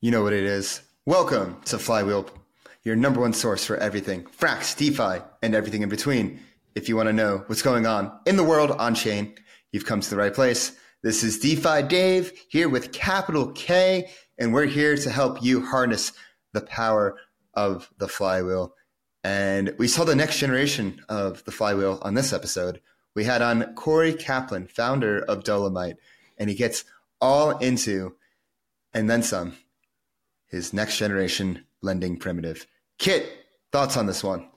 You know what it is. Welcome to Flywheel, your number one source for everything Frax, DeFi, and everything in between. If you want to know what's going on in the world on chain, you've come to the right place. This is DeFi Dave here with capital K, and we're here to help you harness the power of the flywheel. And we saw the next generation of the flywheel on this episode. We had on Corey Caplan, founder of Dolomite, and he gets all into and then some his next generation lending primitive. Kit, thoughts on this one?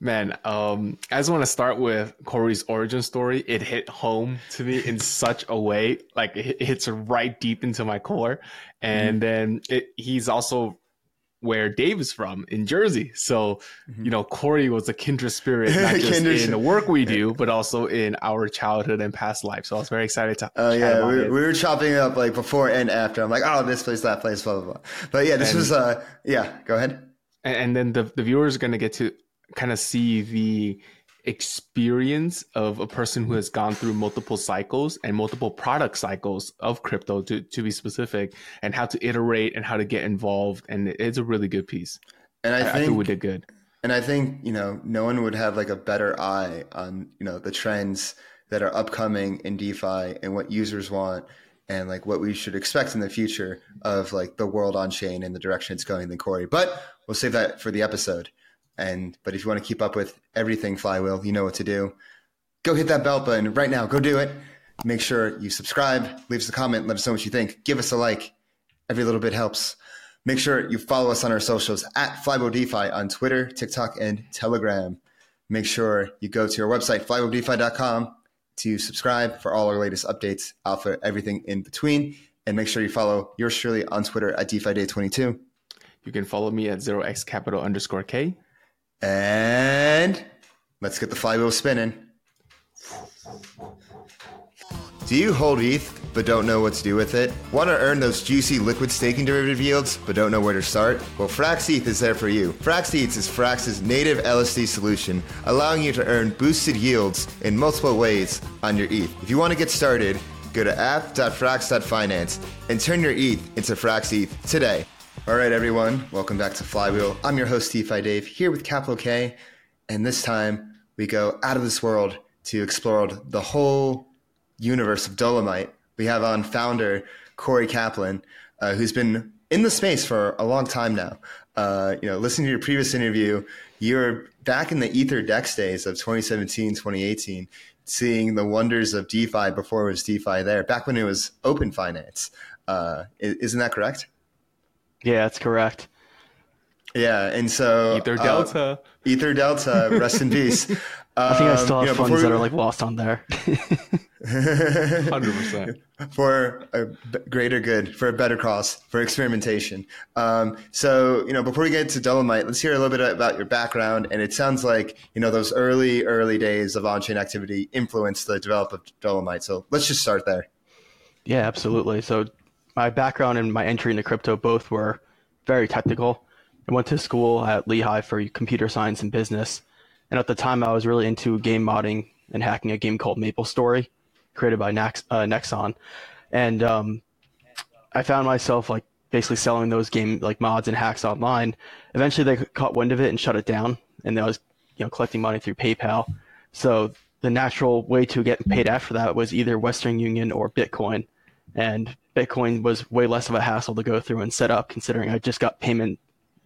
Man, um, I just want to start with Corey's origin story. It hit home to me in such a way, like it hits right deep into my core. And mm-hmm. then it, he's also where Dave is from in Jersey. So, mm-hmm. you know, Corey was a kindred spirit, not just in the work we do, but also in our childhood and past life. So I was very excited to. Oh yeah, we, we, were chopping it up like before and after. I'm like, oh, this place, that place, blah blah blah. But yeah, this and, was uh, yeah. Go ahead. And, and then the the viewers are going to get to kind of see the experience of a person who has gone through multiple cycles and multiple product cycles of crypto to, to be specific and how to iterate and how to get involved and it's a really good piece. And i, I think I we did good. and i think you know no one would have like a better eye on you know the trends that are upcoming in defi and what users want and like what we should expect in the future of like the world on chain and the direction it's going than corey. But we'll save that for the episode and but if you want to keep up with everything Flywheel, you know what to do. Go hit that bell button right now. Go do it. Make sure you subscribe, leave us a comment, let us know what you think. Give us a like. Every little bit helps. Make sure you follow us on our socials at Flywheel DeFi on Twitter, TikTok, and Telegram. Make sure you go to our website, flywheeldefi.com, to subscribe for all our latest updates, alpha, everything in between. And make sure you follow yours truly on Twitter at DeFiDave22. You can follow me at 0x capital underscore K. And let's get the flywheel spinning. Do you hold ETH but don't know what to do with it? Want to earn those juicy liquid staking derivative yields but don't know where to start? Well, Frax ETH is there for you. Frax ETH is Frax's native LSD solution, allowing you to earn boosted yields in multiple ways on your ETH. If you want to get started, go to app.frax.finance and turn your ETH into Frax ETH today. All right, everyone, welcome back to Flywheel. I'm your host, DeFi Dave, here with Capital K, and this time we go out of this world to explore the whole universe of Dolomite. We have on founder Corey Caplan, uh, who's been in the space for a long time now. Uh, you know, listening to your previous interview, you were back in the Ether Dex days of 2017, 2018, seeing the wonders of DeFi before it was DeFi there, back when it was open finance. Uh, isn't that correct? Yeah, that's correct. Yeah, and so Ether uh, Delta, uh, Ether Delta, rest in peace. I think I still have um, you know, funds that are like lost on there. Hundred percent for a greater good, for a better cause, for experimentation. Um, so you know, before we get to Dolomite, let's hear a little bit about your background. And it sounds like you know those early, early days of on-chain activity influenced the development of Dolomite. So let's just start there. Yeah, absolutely. So my background and my entry into crypto both were very technical. I went to school at Lehigh for computer science and business. And at the time, I was really into game modding and hacking a game called Maple Story, created by Nex- uh, Nexon. And um, I found myself like basically selling those game like mods and hacks online. Eventually, they caught wind of it and shut it down. And I was, you know, collecting money through PayPal. So the natural way to get paid after that was either Western Union or Bitcoin. And Bitcoin was way less of a hassle to go through and set up, considering I just got payment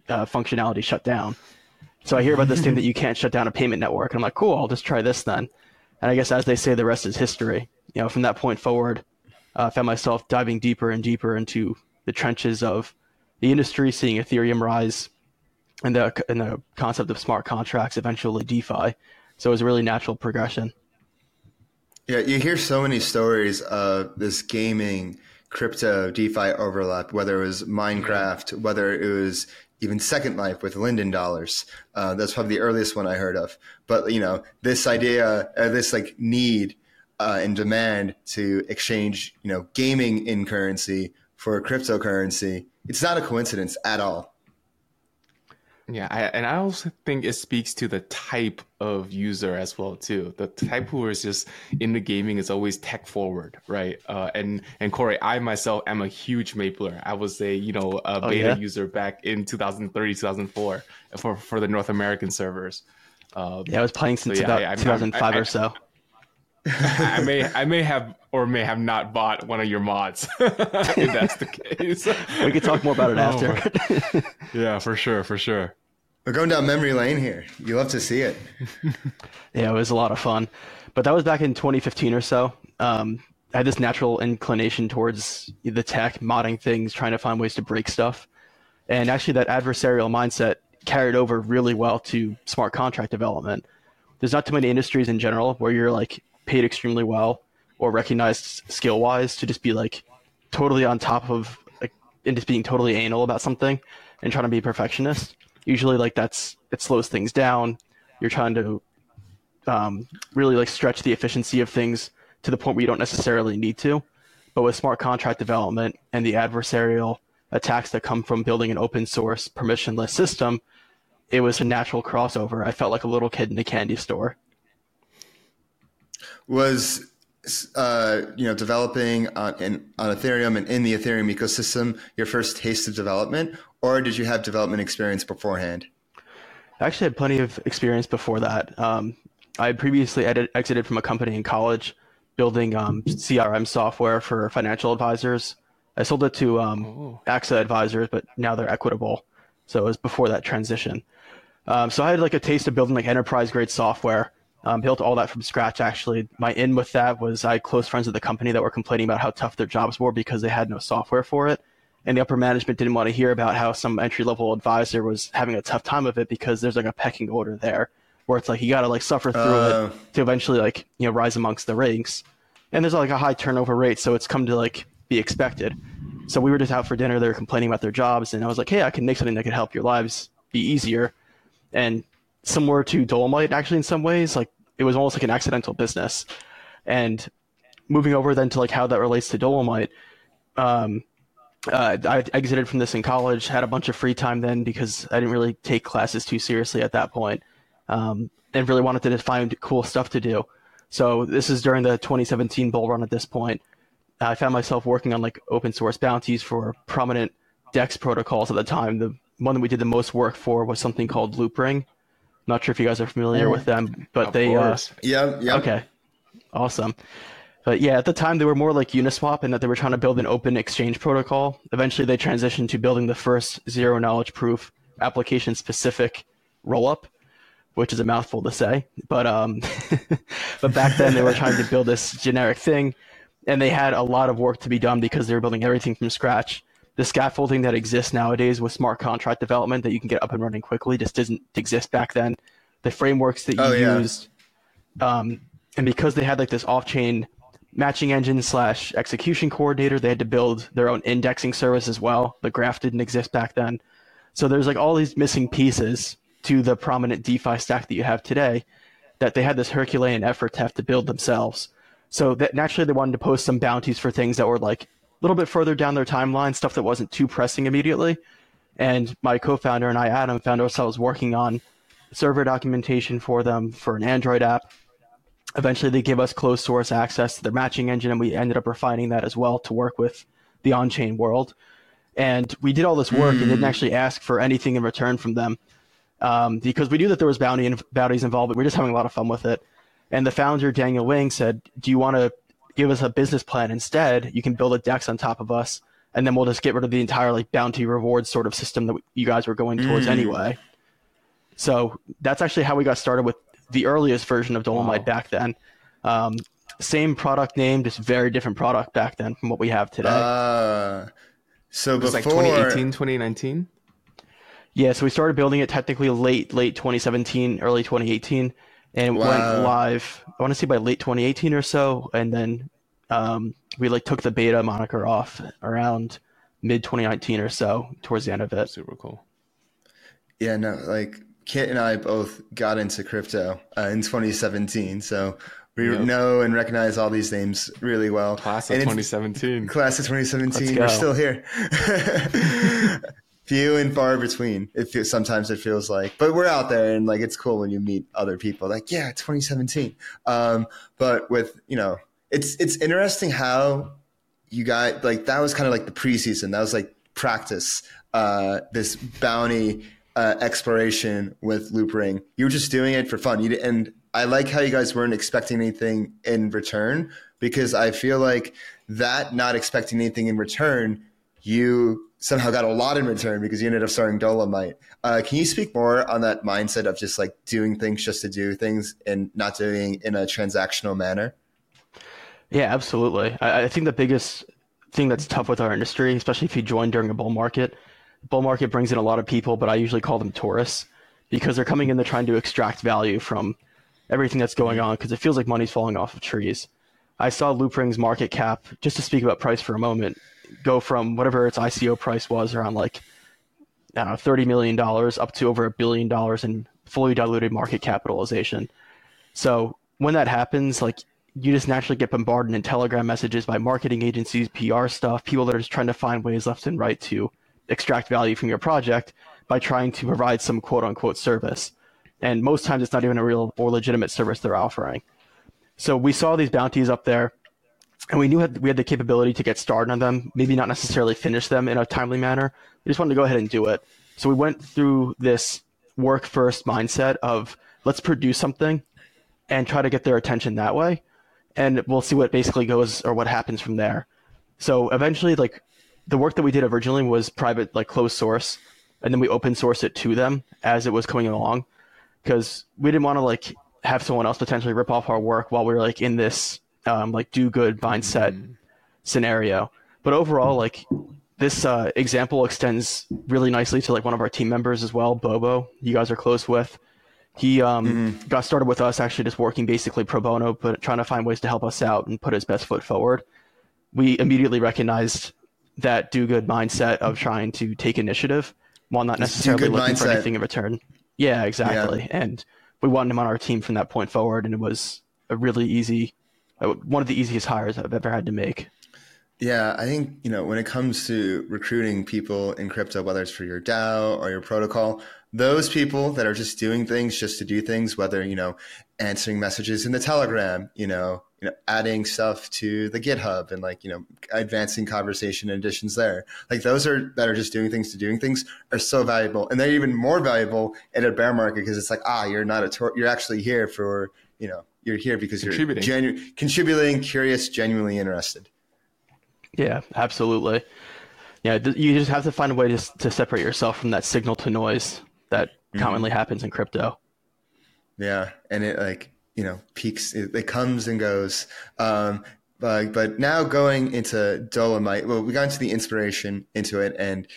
uh, functionality shut down. So I hear about this thing that you can't shut down a payment network, and I'm like, cool, I'll just try this then. And I guess as they say, the rest is history. You know, from that point forward, uh, I found myself diving deeper and deeper into the trenches of the industry, seeing Ethereum rise, and the and the concept of smart contracts, eventually DeFi. So it was a really natural progression. Yeah, you hear so many stories of this gaming crypto DeFi overlap, whether it was Minecraft, whether it was even Second Life with Linden dollars. Uh, that's probably the earliest one I heard of. But you know, this idea, uh, this like need uh, and demand to exchange, you know, gaming in currency for cryptocurrency, it's not a coincidence at all. Yeah, I, and I also think it speaks to the type of user as well too. The type who is just into gaming is always tech forward, right? Uh, and and Corey, I myself am a huge Mapler. I was a you know a Oh, beta yeah? user back in 2003, 2004 for for the North American servers. Uh, Yeah, I was playing since yeah, about I- I'm- 2005 I- I- or so. I may I may have or may have not bought one of your mods if that's the case. We could talk more about it Oh, after. yeah, for sure, for sure. We're going down memory lane here. You love to see it. Yeah, it was a lot of fun. But that was back in 2015 or so. Um, I had this natural inclination towards the tech, modding things, trying to find ways to break stuff. And actually, that adversarial mindset carried over really well to smart contract development. There's not too many industries in general where you're like paid extremely well or recognized skill wise to just be like totally on top of like and just being totally anal about something and trying to be perfectionist. Usually, like that's it slows things down. You're trying to um, really like stretch the efficiency of things to the point where you don't necessarily need to. But with smart contract development and the adversarial attacks that come from building an open source permissionless system, it was a natural crossover. I felt like a little kid in a candy store. Was uh, you know developing on in, on Ethereum and in the Ethereum ecosystem your first taste of development, or did you have development experience beforehand? I actually had plenty of experience before that. Um, I had previously edit- exited from a company in college building um, CRM software for financial advisors. I sold it to um, Oh. AXA advisors, but now they're equitable. So it was before that transition. Um, so I had like a taste of building like enterprise grade software. Um, built all that from scratch. Actually, my in with that was I had close friends of the company that were complaining about how tough their jobs were because they had no software for it, and the upper management didn't want to hear about how some entry level advisor was having a tough time of it because there's like a pecking order there, where it's like you got to like suffer through Oh. it to eventually like you know rise amongst the ranks, and there's like a high turnover rate, so it's come to like be expected. So we were just out for dinner. They were complaining about their jobs, and I was like, "Hey, I can make something that could help your lives be easier." And similar to Dolomite, actually, in some ways, like it was almost like an accidental business. And moving over then to like how that relates to Dolomite, um, uh, I exited from this in college, had a bunch of free time then because I didn't really take classes too seriously at that point, um, and really wanted to find cool stuff to do. So this is during the 2017 bull run. At this point, I found myself working on like open source bounties for prominent DEX protocols at the time. The one that we did the most work for was something called Loopring. Not sure if you guys are familiar with them, but Of they uh, course. Yeah, yeah. Okay. Awesome. But yeah, at the time they were more like Uniswap in that they were trying to build an open exchange protocol. Eventually they transitioned to building the first zero knowledge proof application specific rollup, which is a mouthful to say. But um but back then they were trying to build this generic thing and they had a lot of work to be done because they were building everything from scratch. The scaffolding that exists nowadays with smart contract development that you can get up and running quickly just didn't exist back then. The frameworks that you Oh, yeah. used um, and because they had like this off-chain matching engine slash execution coordinator, they had to build their own indexing service as well. The graph didn't exist back then, so there's like all these missing pieces to the prominent DeFi stack that you have today that they had this Herculean effort to have to build themselves. So that naturally they wanted to post some bounties for things that were like little bit further down their timeline, stuff that wasn't too pressing immediately. And my co-founder and I, Adam, found ourselves working on server documentation for them for an Android app. Eventually they gave us closed source access to their matching engine and we ended up refining that as well to work with the on-chain world. And we did all this work and didn't actually ask for anything in return from them um, because we knew that there was bounty and bounties involved but we are just having a lot of fun with it. And the founder daniel Wang said do you want to give us a business plan instead you can build a dex on top of us and then we'll just get rid of the entire like bounty reward sort of system that you guys were going towards anyway so that's actually how we got started with the earliest version of Dolomite Wow. back then. Um, same product name, just very different product back then from what we have today. Uh, so It was like before 2018, 2019. yeah, so we started building it technically late, late 2017, early 2018, and it Wow. went live. I want to say by late 2018 or so, and then um, we like took the beta moniker off around mid 2019 or so, towards the end of it. Super cool. Yeah, no, like Kit and I both got into crypto uh, in 2017, so we Yep. know and recognize all these names really well. Class of 2017. Class of 2017, Let's we're still here. few and far between. It feels, sometimes it feels like, but we're out there and like it's cool when you meet other people. Like, yeah, 2017. Um, but with you know, it's it's interesting how you got like that was kind of like the preseason. That was like practice. Uh, this bounty uh, exploration with Loopring. You were just doing it for fun. You and I like how you guys weren't expecting anything in return because I feel like that not expecting anything in return, you somehow got a lot in return because you ended up starting Dolomite. Uh, can you speak more on that mindset of just like doing things just to do things and not doing in a transactional manner? Yeah, absolutely. I, I think the biggest thing that's tough with our industry, especially if you join during a bull market, bull market brings in a lot of people, but I usually call them tourists because they're coming in, they're trying to extract value from everything that's going on because it feels like money's falling off of trees. I saw Loopring's market cap, just to speak about price for a moment, go from whatever its ICO price was around like I don't know, thirty million dollars up to over a billion dollars in fully diluted market capitalization. So when that happens, like you just naturally get bombarded in Telegram messages by marketing agencies, PR stuff, people that are just trying to find ways left and right to extract value from your project by trying to provide some quote unquote service. And most times it's not even a real or legitimate service they're offering. So we saw these bounties up there and we knew we had the capability to get started on them, maybe not necessarily finish them in a timely manner. We just wanted to go ahead and do it. So we went through this work first mindset of let's produce something and try to get their attention that way. And we'll see what basically goes or what happens from there. So eventually, like the work that we did originally was private, like closed source, and then we open source it to them as it was coming along because we didn't want to like have someone else potentially rip off our work while we were like in this um, like do good mindset mm-hmm. scenario. But overall, like this uh, example extends really nicely to like one of our team members as well, Bobo. You guys are close with. He um, mm-hmm. got started with us actually just working basically pro bono, but trying to find ways to help us out and put his best foot forward. We immediately recognized that do good mindset of trying to take initiative while not necessarily looking mindset. for anything in return. Yeah, exactly. Yeah. And we wanted him on our team from that point forward, and it was a really easy one of the easiest hires I've ever had to make. Yeah, I think, you know, when it comes to recruiting people in crypto, whether it's for your DAO or your protocol, those people that are just doing things just to do things, whether, you know, answering messages in the Telegram, you know, you know, adding stuff to the GitHub and like, you know, advancing conversation additions there. Like those are that are just doing things to doing things are so valuable. And they're even more valuable in a bear market because it's like, ah, you're not a, tor- you're actually here for, you know, you're here because you're genu- contributing, curious, genuinely interested. Yeah, absolutely. Yeah, you just have to find a way to to separate yourself from that signal to noise that mm-hmm. commonly happens in crypto. Yeah, and it like you know peaks, it, it comes and goes. Um, but but now going into Dolomite, well, we got into the inspiration into it, and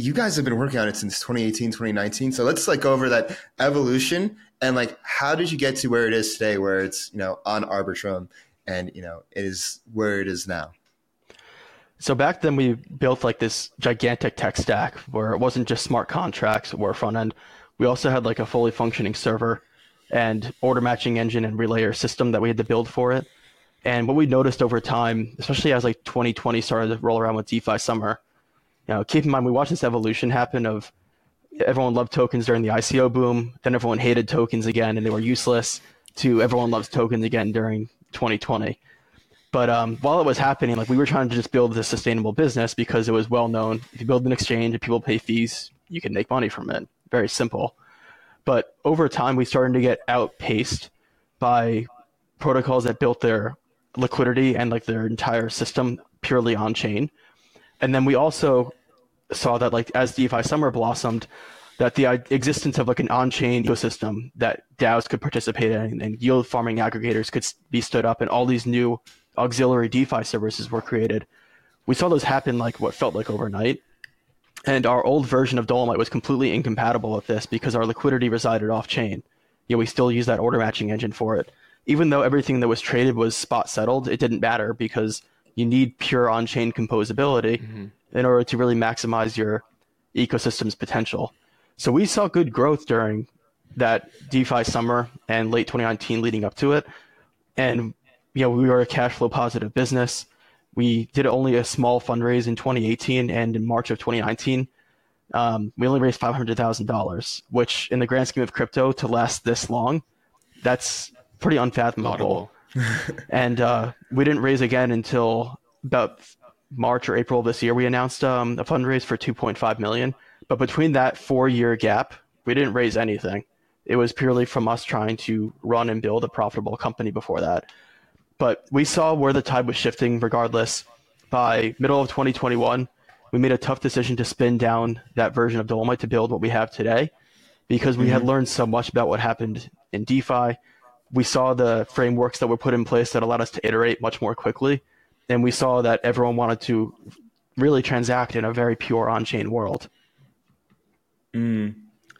you guys have been working on it since 2018, 2019. So let's like go over that evolution and like how did you get to where it is today where it's you know on arbitrum and you know it is where it is now? So back then we built like this gigantic tech stack where it wasn't just smart contracts or front end. We also had like a fully functioning server and order matching engine and relayer system that we had to build for it. And what we noticed over time especially as like 2020 started to roll around with defi summer know keep in mind we watched this evolution happen of everyone loved tokens during the ICO boom. Then everyone hated tokens again and they were useless. To everyone loves tokens again during 2020. But um, while it was happening, like we were trying to just build a sustainable business because it was well known. If you build an exchange and people pay fees, you can make money from it. Very simple. But over time, we started to get outpaced by protocols that built their liquidity and like their entire system purely on chain. And then we also saw that like as DeFi summer blossomed, that the uh, existence of like an on-chain ecosystem that DAOs could participate in and yield farming aggregators could be stood up, and all these new auxiliary DeFi services were created. We saw those happen like what felt like overnight. And our old version of Dolomite was completely incompatible with this because our liquidity resided off chain. You know, we still use that order matching engine for it. Even though everything that was traded was spot settled, it didn't matter because you need pure on chain composability. Mm-hmm in order to really maximize your ecosystem's potential. So we saw good growth during that DeFi summer and late 2019 leading up to it. And you know, we were a cash flow positive business. We did only a small fundraise in 2018 and in March of 2019. Um, we only raised five hundred thousand dollars, which in the grand scheme of crypto to last this long, that's pretty unfathomable. and uh, we didn't raise again until about March or April of this year. We announced um, a fundraise for 2.5 million, but between that four-year gap, we didn't raise anything. It was purely from us trying to run and build a profitable company before that. But we saw where the tide was shifting. Regardless, by middle of 2021, we made a tough decision to spin down that version of Dolomite to build what we have today, because we mm-hmm. had learned so much about what happened in DeFi we saw the frameworks that were put in place that allowed us to iterate much more quickly. And we saw that everyone wanted to really transact in a very pure on chain world. Mm.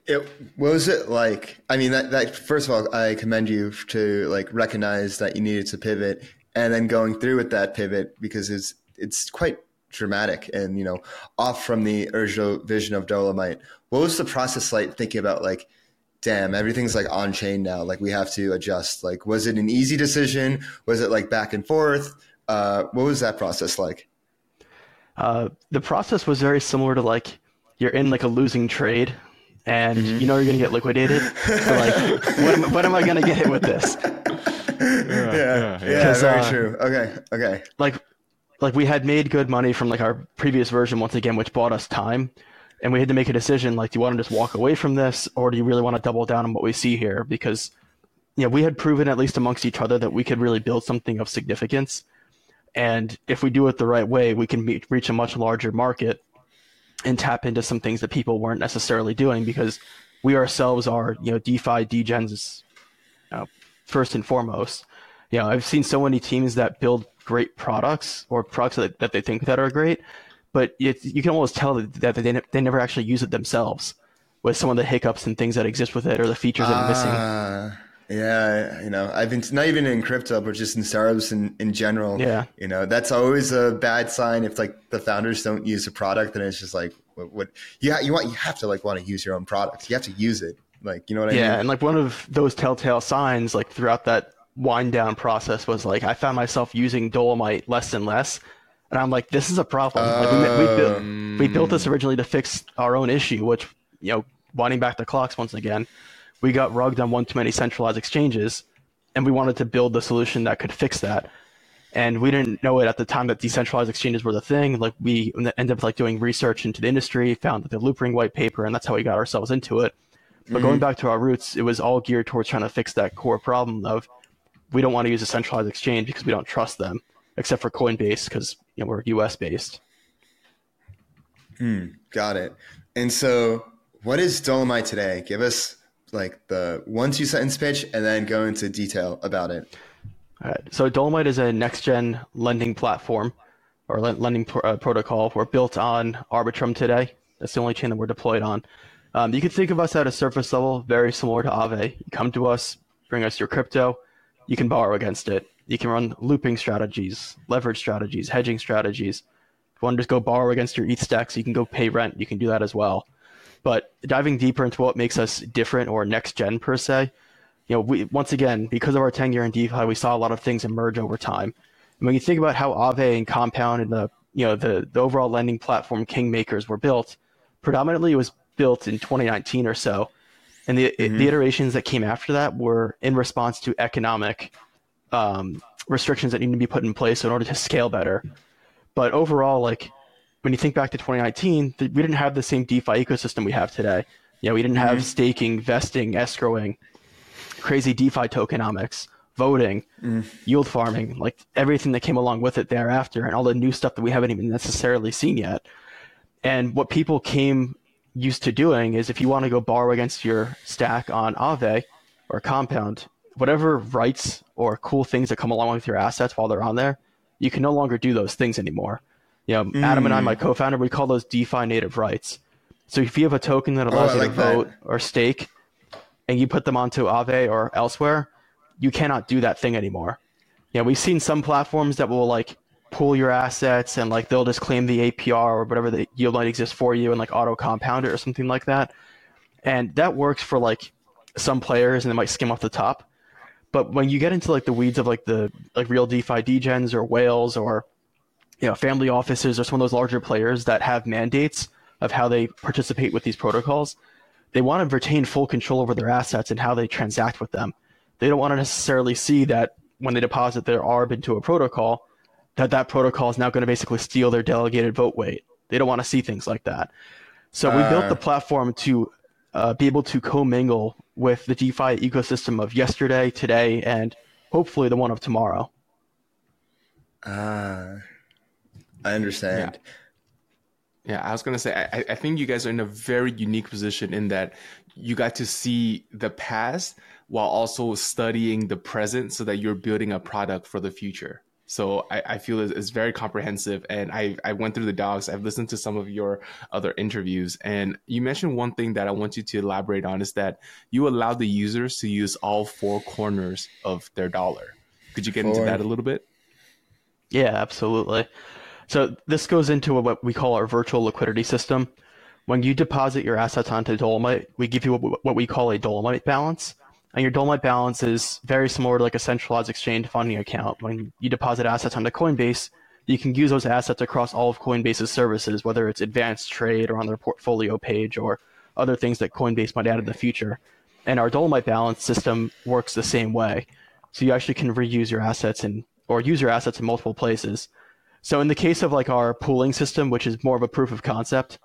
It, what was it like? I mean, that, that first of all, I commend you to like recognize that you needed to pivot and then going through with that pivot because it's it's quite dramatic and you know off from the original vision of Dolomite. What was the process like thinking about like damn, everything's like on chain now. Like we have to adjust. Like, was it an easy decision? Was it like back and forth? Uh, what was that process like? Uh, the process was very similar to like you're in like a losing trade and mm-hmm. you know you're going to get liquidated. so like, what am, what am I going to get hit with this? Yeah, yeah, yeah, yeah very uh, true. Okay, okay. Like, like we had made good money from like our previous version once again, which bought us time and we had to make a decision like do you want to just walk away from this or do you really want to double down on what we see here? Because you know we had proven at least amongst each other that we could really build something of significance. And if we do it the right way we can meet, reach a much larger market and tap into some things that people weren't necessarily doing because we ourselves are you know defi degens uh, first and foremost. You know i've seen so many teams that build great products or products that, that they think that are great but it, you can almost tell that they, they never actually use it themselves with some of the hiccups and things that exist with it or the features that are missing. Uh, yeah, you know, I've been not even in crypto, but just in startups in, in general. Yeah, you know, that's always a bad sign if like the founders don't use a product, and it's just like what, what you ha- you want you have to like want to use your own product. You have to use it, like you know what I yeah, mean? Yeah, and like one of those telltale signs, like throughout that wind down process, was like I found myself using Dolomite less and less and I'm like, this is a problem. Like, we, we, built, we built this originally to fix our own issue, which, you know, winding back the clocks once again, we got rugged on one too many centralized exchanges, and we wanted to build the solution that could fix that. And we didn't know it at the time that decentralized exchanges were the thing. Like we ended up like doing research into the industry, found the Loopring white paper, and that's how we got ourselves into it. But mm-hmm. going back to our roots, it was all geared towards trying to fix that core problem of we don't want to use a centralized exchange because we don't trust them except for Coinbase because you know, we're US based. Hmm, got it. And so, what is Dolomite today? Give us like the one two sentence pitch, and then go into detail about it. All right. So Dolomite is a next gen lending platform or lending uh, protocol. We're built on Arbitrum today. That's the only chain that we're deployed on. Um, you can think of us at a surface level, very similar to Aave. You come to us, bring us your crypto, you can borrow against it. You can run looping strategies, leverage strategies, hedging strategies. If you want to just go borrow against your ETH stacks, you can go pay rent. You can do that as well. But diving deeper into what makes us different or next gen per se, you know, we once again because of our tenure in DeFi, we saw a lot of things emerge over time. And when you think about how Aave and Compound and the you know the, the overall lending platform Kingmakers were built, predominantly it was built in 2019 or so, and the mm-hmm. the iterations that came after that were in response to economic um, restrictions that need to be put in place in order to scale better. But overall, like when you think back to 2019, we didn't have the same DeFi ecosystem we have today. You know, we didn't have mm-hmm. staking, vesting, escrowing, crazy DeFi tokenomics, voting, mm. yield farming, like everything that came along with it thereafter, and all the new stuff that we haven't even necessarily seen yet. And what people came used to doing is if you want to go borrow against your stack on Aave or Compound, whatever rights or cool things that come along with your assets while they're on there, you can no longer do those things anymore. You know, mm. Adam and I, my mm. co-founder, we call those DeFi native rights. So if you have a token that allows oh, you like to vote that. or stake, and you put them onto Aave or elsewhere, you cannot do that thing anymore. Yeah, we've seen some platforms that will like pool your assets and like they'll just claim the APR or whatever the yield might exist for you and like auto compound it or something like that. And that works for like some players and they might skim off the top. But when you get into like the weeds of like the like real DeFi degens or whales or you know family offices or some of those larger players that have mandates of how they participate with these protocols, they want to retain full control over their assets and how they transact with them. They don't want to necessarily see that when they deposit their ARB into a protocol, that that protocol is now going to basically steal their delegated vote weight. They don't want to see things like that. So we built the Uh. platform to uh, be able to commingle with the DeFi ecosystem of yesterday, today, and hopefully the one of tomorrow. Ah, I understand. Yeah, I was gonna say I, I think you guys are in a very unique position in that you got to see the past while also studying the present so that you're building a product for the future. So I, I feel it's, it's very comprehensive and I, I went through the docs. I've listened to some of your other interviews and you mentioned one thing that I want you to elaborate on is that you allow the users to use all four corners of their dollar. Could you get into that a little bit? Yeah, absolutely. So this goes into what we call our virtual liquidity system. When you deposit your assets onto Dolomite, we give you what what we call a Dolomite balance. And your Dolomite balance is very similar to like a centralized exchange funding account. When you deposit assets onto Coinbase, you can use those assets across all of Coinbase's services, whether it's advanced trade or on their portfolio page or other things that Coinbase might add in the future. And our Dolomite balance system works the same way. So you actually can reuse your assets and or use your assets in multiple places. So in the case of like our pooling system, which is more of a proof of concept,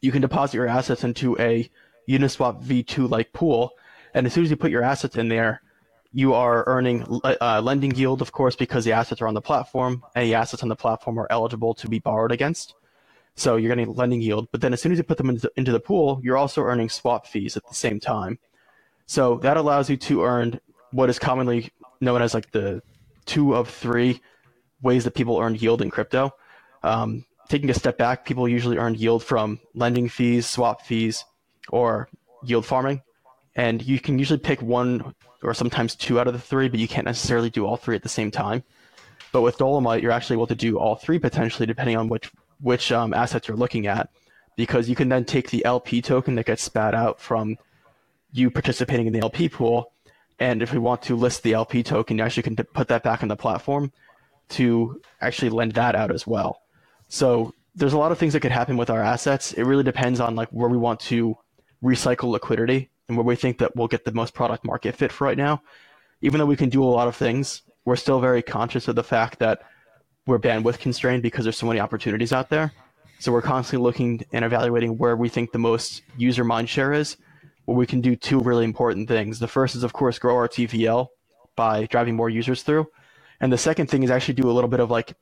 you can deposit your assets into a Uniswap V2 like pool, and as soon as you put your assets in there, you are earning uh, lending yield, of course, because the assets are on the platform. Any assets on the platform are eligible to be borrowed against. So you're getting lending yield, but then as soon as you put them into, into the pool, you're also earning swap fees at the same time. So that allows you to earn what is commonly known as like the two of three ways that people earn yield in crypto. Um, taking a step back, people usually earn yield from lending fees, swap fees, or yield farming. And you can usually pick one or sometimes two out of the three, but you can't necessarily do all three at the same time. But with Dolomite, you're actually able to do all three potentially, depending on which which um, assets you're looking at, because you can then take the LP token that gets spat out from you participating in the LP pool, and if we want to list the LP token, you actually can put that back on the platform to actually lend that out as well. So there's a lot of things that could happen with our assets. It really depends on like where we want to recycle liquidity and where we think that we'll get the most product market fit for right now. Even though we can do a lot of things, we're still very conscious of the fact that we're bandwidth constrained because there's so many opportunities out there. So we're constantly looking and evaluating where we think the most user mind share is, where we can do two really important things. The first is, of course, grow our TVL by driving more users through. And the second thing is actually do a little bit of like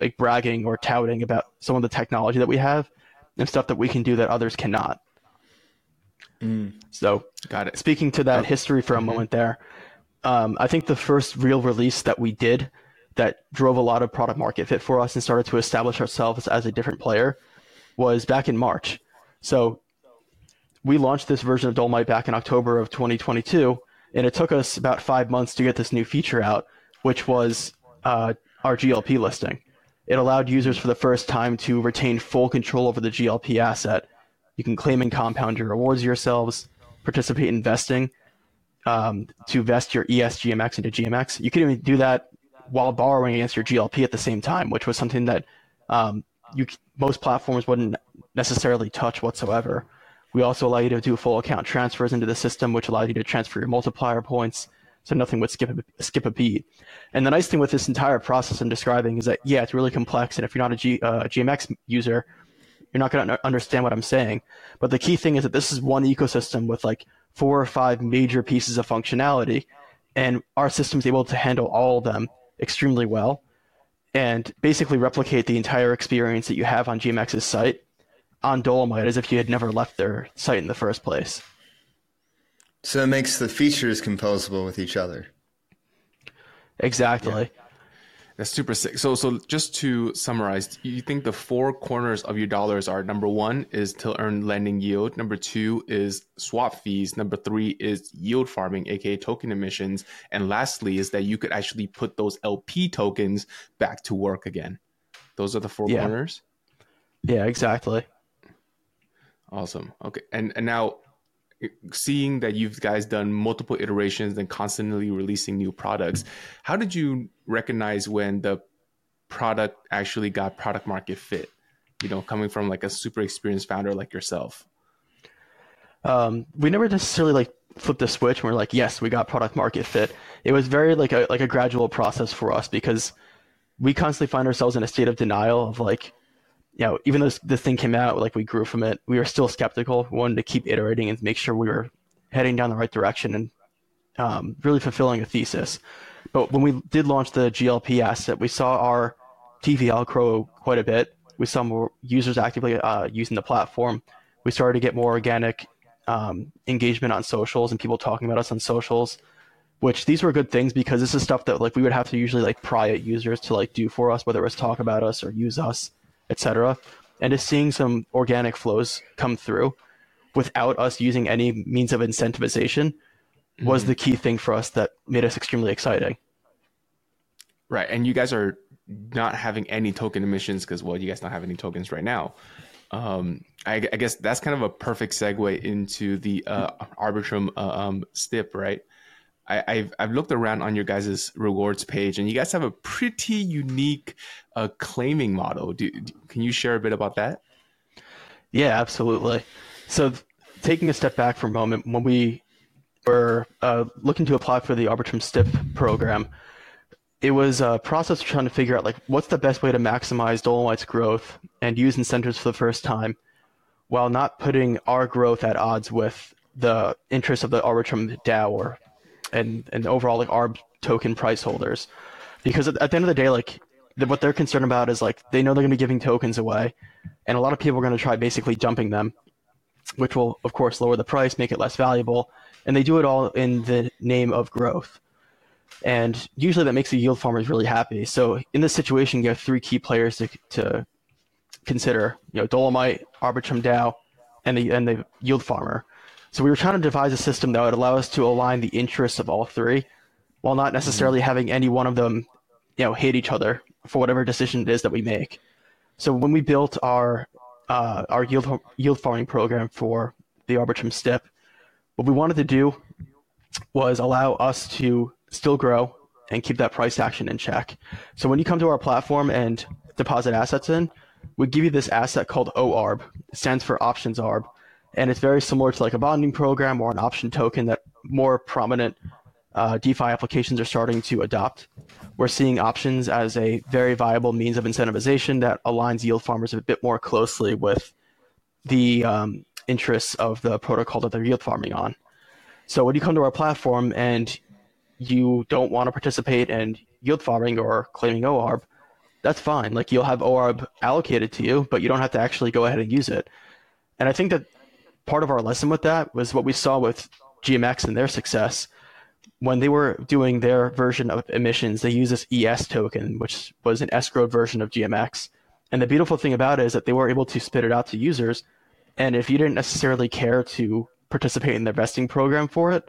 like bragging or touting about some of the technology that we have and stuff that we can do that others cannot. So Got it. speaking to that history for a moment there, um, I think the first real release that we did that drove a lot of product market fit for us and started to establish ourselves as a different player was back in March. So we launched this version of Dolomite back in October of 2022, and it took us about five months to get this new feature out, which was uh, our GLP listing. It allowed users for the first time to retain full control over the GLP asset. You can claim and compound your rewards yourselves, participate in vesting, um, to vest your ESGMX into GMX. You can even do that while borrowing against your GLP at the same time, which was something that um, you most platforms wouldn't necessarily touch whatsoever. We also allow you to do full account transfers into the system, which allows you to transfer your multiplier points, so nothing would skip a, skip a beat. And the nice thing with this entire process I'm describing is that yeah, it's really complex, and if you're not a G, uh, GMX user, you're not going to understand what I'm saying. But the key thing is that this is one ecosystem with like four or five major pieces of functionality, and our system is able to handle all of them extremely well and basically replicate the entire experience that you have on GMX's site on Dolomite as if you had never left their site in the first place. So it makes the features composable with each other. Exactly. That's super sick. So, so just to summarize, you think the four corners of your dollars are number one is to earn lending yield. Number two is swap fees. Number three is yield farming, aka token emissions. And lastly is that you could actually put those LP tokens back to work again. Those are the four Yeah. corners. Yeah, exactly. Awesome. Okay. And and now seeing that you've guys done multiple iterations and constantly releasing new products, how did you recognize when the product actually got product market fit? you know, coming from like a super experienced founder like yourself? Um, we never necessarily like flipped the switch. And we're like, yes, we got product market fit. It was very like a like a gradual process for us because we constantly find ourselves in a state of denial of like, you know, even though this, thing came out, like we grew from it, we were still skeptical. We wanted to keep iterating and make sure we were heading down the right direction and um, really fulfilling a thesis. But when we did launch the GLP asset, we saw our TVL grow quite a bit. We saw more users actively uh, using the platform. We started to get more organic um, engagement on socials and people talking about us on socials. Which these were good things because this is stuff that like we would have to usually like pry at users to like do for us, whether it was talk about us or use us, etc. And just seeing some organic flows come through without us using any means of incentivization was mm-hmm. the key thing for us that made us extremely exciting. Right, and you guys are not having any token emissions because well, you guys don't have any tokens right now. Um, I, I, guess that's kind of a perfect segue into the uh, Arbitrum uh, um, STIP, right? I, have I've looked around on your guys' rewards page, and you guys have a pretty unique uh, claiming model. Do, do, can you share a bit about that? Yeah, absolutely. So, taking a step back for a moment, when we were uh, looking to apply for the Arbitrum STIP program, it was a process of trying to figure out like what's the best way to maximize Dolomite's growth and use incentives for the first time, while not putting our growth at odds with the interests of the Arbitrum DAO or and and overall like ARB token price holders, because at, at the end of the day, like the, what they're concerned about is like they know they're going to be giving tokens away, and a lot of people are going to try basically dumping them, which will of course lower the price, make it less valuable, and they do it all in the name of growth. And usually that makes the yield farmers really happy. So in this situation, you have three key players to, to consider, you know, Dolomite, Arbitrum DAO, and the, and the yield farmer. So we were trying to devise a system that would allow us to align the interests of all three while not necessarily mm-hmm. having any one of them, you know, hate each other for whatever decision it is that we make. So when we built our uh, our yield yield farming program for the Arbitrum STIP, what we wanted to do was allow us to still grow and keep that price action in check. So when you come to our platform and deposit assets in, we give you this asset called OARB. It stands for Options ARB. And it's very similar to like a bonding program or an option token that more prominent uh, DeFi applications are starting to adopt. We're seeing options as a very viable means of incentivization that aligns yield farmers a bit more closely with the um, interests of the protocol that they're yield farming on. So when you come to our platform and you don't want to participate in yield farming or claiming OARB, that's fine. Like you'll have OARB allocated to you, but you don't have to actually go ahead and use it. And I think that part of our lesson with that was what we saw with GMX and their success. When they were doing their version of emissions, they used this ES token, which was an escrowed version of GMX. And the beautiful thing about it is that they were able to spit it out to users. And if you didn't necessarily care to participate in the vesting program for it,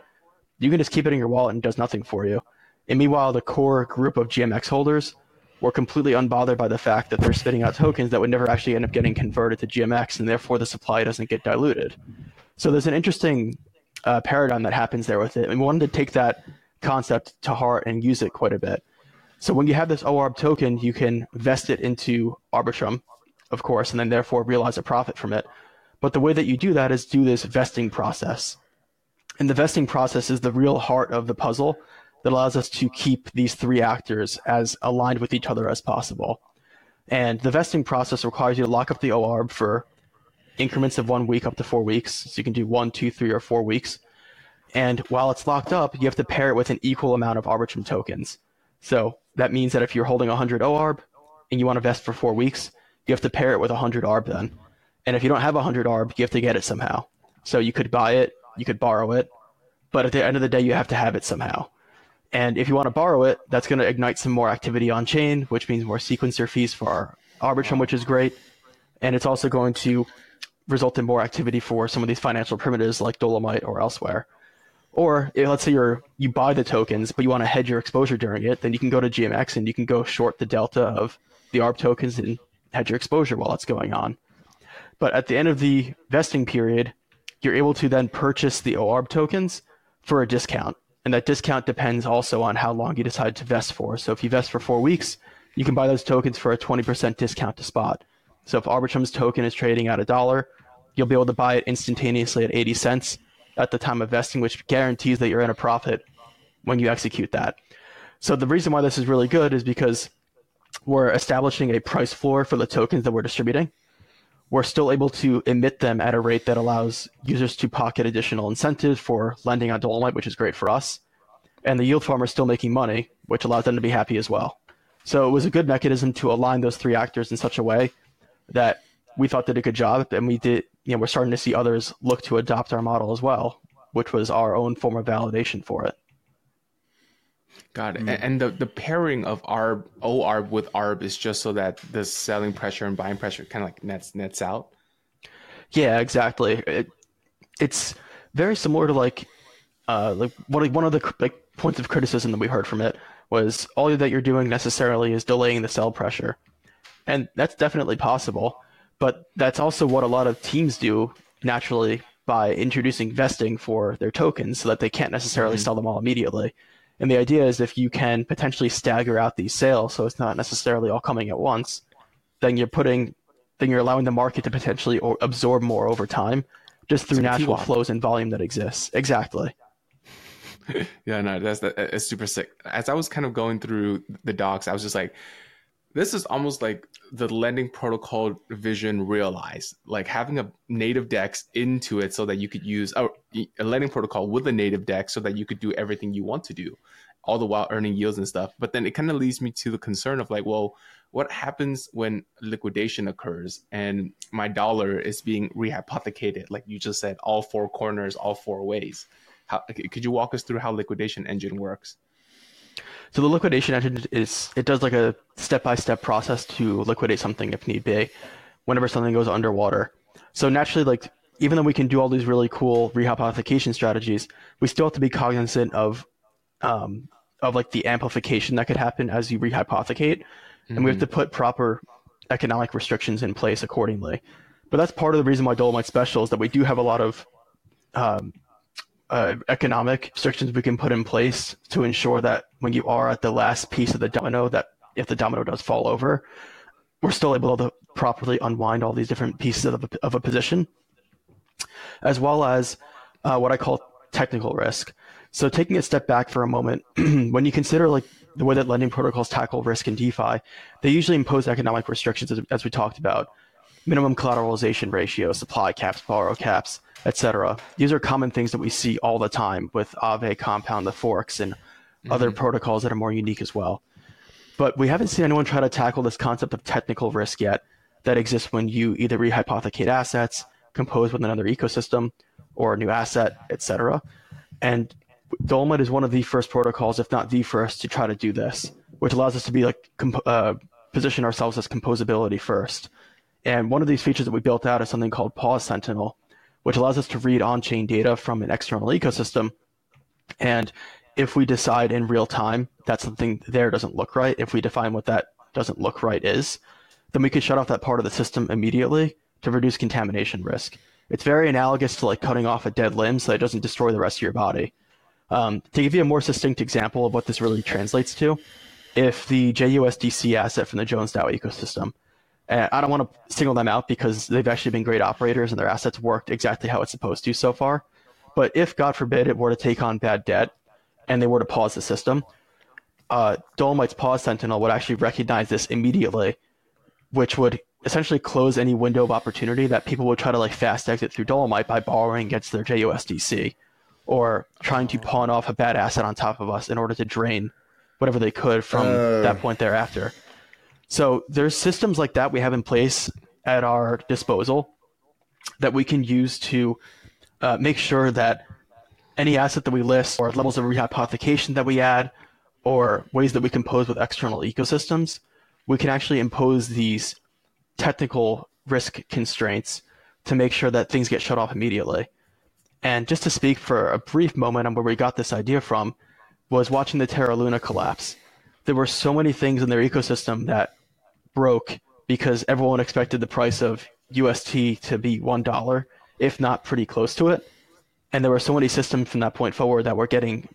you can just keep it in your wallet and it does nothing for you. And meanwhile, the core group of GMX holders were completely unbothered by the fact that they're spitting out tokens that would never actually end up getting converted to GMX, and therefore the supply doesn't get diluted. So there's an interesting uh, paradigm that happens there with it, and we wanted to take that concept to heart and use it quite a bit. So when you have this OARB token, you can vest it into Arbitrum, of course, and then therefore realize a profit from it. But the way that you do that is do this vesting process. And the vesting process is the real heart of the puzzle that allows us to keep these three actors as aligned with each other as possible. And the vesting process requires you to lock up the OARB for increments of one week up to four weeks. So you can do one, two, three, or four weeks. And while it's locked up, you have to pair it with an equal amount of Arbitrum tokens. So that means that if you're holding 100 OARB and you want to vest for four weeks, you have to pair it with 100 ARB then. And if you don't have 100 ARB, you have to get it somehow. So you could buy it, you could borrow it, but at the end of the day, you have to have it somehow. And if you want to borrow it, that's going to ignite some more activity on chain, which means more sequencer fees for our Arbitrum, which is great. And it's also going to result in more activity for some of these financial primitives like Dolomite or elsewhere. Or if, let's say you're you buy the tokens, but you want to hedge your exposure during it, then you can go to GMX and you can go short the delta of the ARB tokens and hedge your exposure while it's going on. But at the end of the vesting period, you're able to then purchase the OARB tokens for a discount. And that discount depends also on how long you decide to vest for. So if you vest for four weeks, you can buy those tokens for a 20% discount to spot. So if Arbitrum's token is trading at a dollar, you'll be able to buy it instantaneously at 80 cents at the time of vesting, which guarantees that you're in a profit when you execute that. So the reason why this is really good is because we're establishing a price floor for the tokens that we're distributing. We're still able to emit them at a rate that allows users to pocket additional incentives for lending on Dolomite, which is great for us. And the yield farmer is still making money, which allows them to be happy as well. So it was a good mechanism to align those three actors in such a way that we thought did a good job, and we did. You know, we're starting to see others look to adopt our model as well, which was our own form of validation for it. Got it. Mm. And the, the pairing of ARB, OARB with ARB is just so that the selling pressure and buying pressure kind of like nets nets out. Yeah, exactly. It, it's very similar to like, uh, like one one of the like points of criticism that we heard from it was all that you're doing necessarily is delaying the sell pressure, and that's definitely possible. But that's also what a lot of teams do naturally by introducing vesting for their tokens, so that they can't necessarily mm-hmm. sell them all immediately. And the idea is if you can potentially stagger out these sales so it's not necessarily all coming at once, then you're putting then you're allowing the market to potentially absorb more over time just through natural flows and volume that exists. Exactly. yeah, no, that's it's super sick. As I was kind of going through the docs, I was just like, this is almost like the lending protocol vision realized, like having a native DEX into it so that you could use oh, a, a lending protocol with a native DEX so that you could do everything you want to do, all the while earning yields and stuff. But then it kind of leads me to the concern of like, well, what happens when liquidation occurs and my dollar is being rehypothecated, like you just said, all four corners, all four ways? How, could you walk us through how liquidation engine works? So the liquidation engine is it does like a step by step process to liquidate something if need be, whenever something goes underwater. So naturally, like even though we can do all these really cool rehypothecation strategies, we still have to be cognizant of um, of like the amplification that could happen as you rehypothecate, mm-hmm. and we have to mm-hmm. put proper economic restrictions in place accordingly. But that's part of the reason why Dolomite Special is that we do have a lot of um, uh, economic restrictions we can put in place to ensure that when you are at the last piece of the domino, that if the domino does fall over, we're still able to properly unwind all these different pieces of a, of a position, as well as uh, what I call technical risk. So taking a step back for a moment, when you consider like the way that lending protocols tackle risk in DeFi, they usually impose economic restrictions as, as we talked about, minimum collateralization ratio, supply caps, borrow caps, etc. These are common things that we see all the time with Aave, Compound, the forks, and mm-hmm. other protocols that are more unique as well. But we haven't seen anyone try to tackle this concept of technical risk yet that exists when you either rehypothecate assets, compose with another ecosystem, or a new asset, etc. And Dolomite is one of the first protocols, if not the first, to try to do this, which allows us to be like comp- uh, position ourselves as composability first. And one of these features that we built out is something called Pause Sentinel, which allows us to read on-chain data from an external ecosystem. And if we decide in real time that something there doesn't look right, if we define what that doesn't look right is, then we can shut off that part of the system immediately to reduce contamination risk. It's very analogous to like cutting off a dead limb so that it doesn't destroy the rest of your body. Um, to give you a more succinct example of what this really translates to, if the JUSDC asset from the Jones DAO ecosystem and I don't want to single them out because they've actually been great operators and their assets worked exactly how it's supposed to so far. But if, God forbid, it were to take on bad debt and they were to pause the system, uh, Dolomite's Pause Sentinel would actually recognize this immediately, which would essentially close any window of opportunity that people would try to like fast exit through Dolomite by borrowing against their JUSDC or trying to pawn off a bad asset on top of us in order to drain whatever they could from uh. that point thereafter. So there's systems like that we have in place at our disposal that we can use to uh, make sure that any asset that we list or levels of rehypothecation that we add or ways that we compose with external ecosystems, we can actually impose these technical risk constraints to make sure that things get shut off immediately. And just to speak for a brief moment on where we got this idea from was watching the Terra Luna collapse. There were so many things in their ecosystem that broke because everyone expected the price of UST to be one dollar, if not pretty close to it. And there were so many systems from that point forward that were getting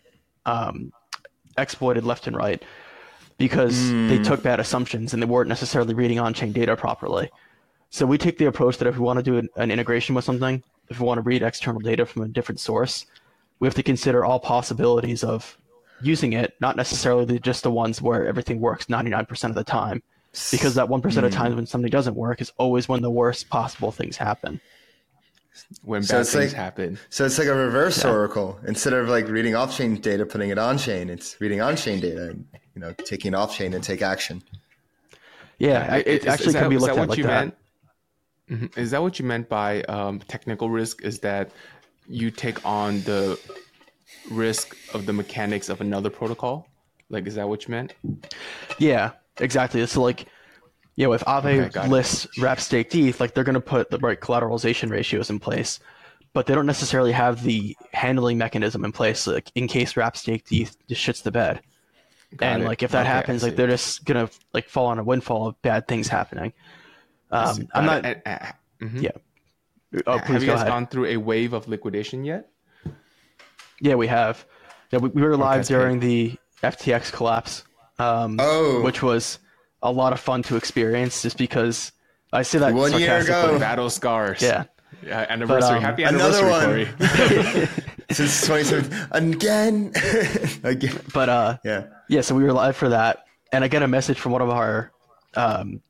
um, exploited left and right because mm. they took bad assumptions and they weren't necessarily reading on-chain data properly. So we take the approach that if we want to do an, an integration with something, if we want to read external data from a different source, we have to consider all possibilities of using it, not necessarily the, just the ones where everything works 99% of the time. Because that 1% of times when something doesn't work is always when the worst possible things happen. When So bad it's things like- happen. So it's like a reverse oracle. Instead of like reading off chain data, putting it on chain, it's reading on chain data and you know taking off chain and take action. Yeah, I, it Is- is actually that- can be looked that at what like you that. meant? Mhm. Is that what you meant by um, technical risk? Is that you take on the risk of the mechanics of another protocol? Like, is that what you meant? Yeah, exactly. So like, you know, if Aave got it. lists wrap staked ETH, like they're going to put the right collateralization ratios in place, but they don't necessarily have the handling mechanism in place. Like in case wrap staked ETH just shits the bed, Got and it. like if that Okay, happens, like they're just gonna like fall on a windfall of bad things happening. Um, I'm not. it. And- and- mhm. Yeah. Oh, Have you guys ahead. gone through a wave of liquidation yet? Yeah, we have. Yeah, we, we were live Cascade. during the FTX collapse, um, Oh. which was a lot of fun to experience. Just because I say that One year sarcastically. ago. Battle scars. Yeah. Yeah, anniversary. um, Happy Another anniversary, one. Corey. Since 2017, again, again. But uh, Yeah. yeah, so we were live for that, and I get a message from one of our, um,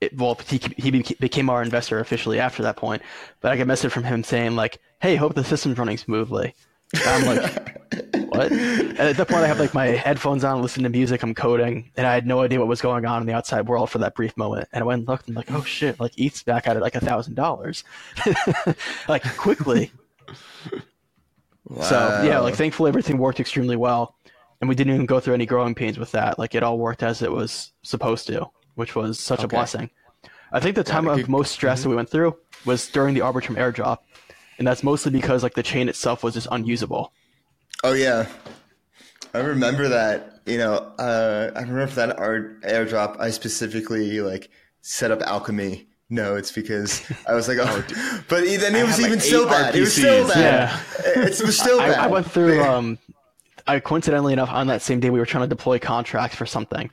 it, well, he, he became our investor officially after that point. But I get a message from him saying like, "Hey, hope the system's running smoothly." And I'm like, "What?" And at that point, I have like my headphones on, listening to music, I'm coding, and I had no idea what was going on in the outside world for that brief moment. And I went and looked, and like, "Oh shit!" Like ETH's back at it like a thousand dollars, like quickly. So yeah, like thankfully everything worked extremely well, and we didn't even go through any growing pains with that. Like it all worked as it was supposed to, which was such a blessing. I think the time it of could- most stress that mm-hmm. we went through was during the Arbitrum airdrop, and that's mostly because like the chain itself was just unusable. Oh yeah, I remember that. You know, uh, I remember for that art airdrop. I specifically like set up Alchemy nodes because I was like, oh, but then it I was like, even still eight bad. It was still RPCs. bad. It was still I, bad. I went through. Um, I coincidentally enough on that same day we were trying to deploy contracts for something,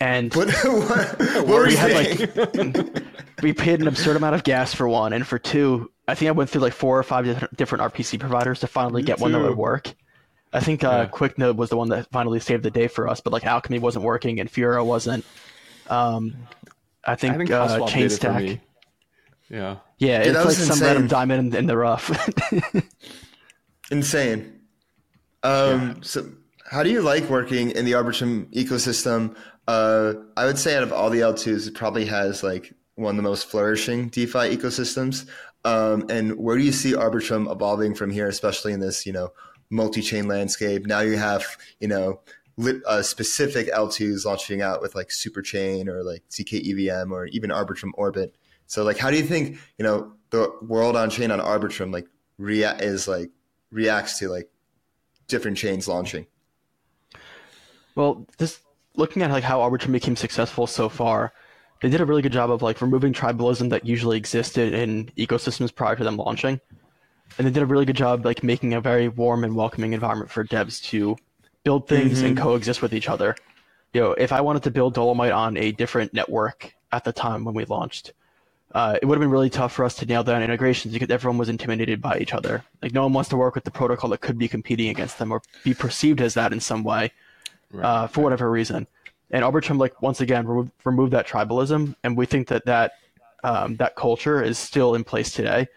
and What, what, what were we you had saying? like we paid an absurd amount of gas for one, and for two, I think I went through like four or five different- different RPC providers to finally get one that would work. I think uh, QuickNode was the one that finally saved the day for us, but like Alchemy wasn't working and Fura wasn't. Um, I think, I think uh, Houseswap did Chainstack. Yeah. Yeah, that it's like was some insane. random diamond in, in the rough. Insane. Um, So, how do you like working in the Arbitrum ecosystem? Uh, I would say out of all the L2s, it probably has like one of the most flourishing DeFi ecosystems. Um, and where do you see Arbitrum evolving from here, especially in this, you know, multi-chain landscape? Now you have, you know, lit, uh, specific L2s launching out with like Superchain or like ZK EVM or even Arbitrum Orbit. So, like, how do you think, you know, the world on chain on Arbitrum like rea- is like reacts to like different chains launching. Well, just looking at like how Arbitrum became successful so far, they did a really good job of like removing tribalism that usually existed in ecosystems prior to them launching, and they did a really good job like making a very warm and welcoming environment for devs to build things and coexist with each other. You know, if I wanted to build Dolomite on a different network at the time when we launched, uh, it would have been really tough for us to nail down integrations because everyone was intimidated by each other. Like no one wants to work with the protocol that could be competing against them or be perceived as that in some way uh, for whatever reason. And Arbitrum, like once again, remove, remove that tribalism, and we think that that um, that culture is still in place today,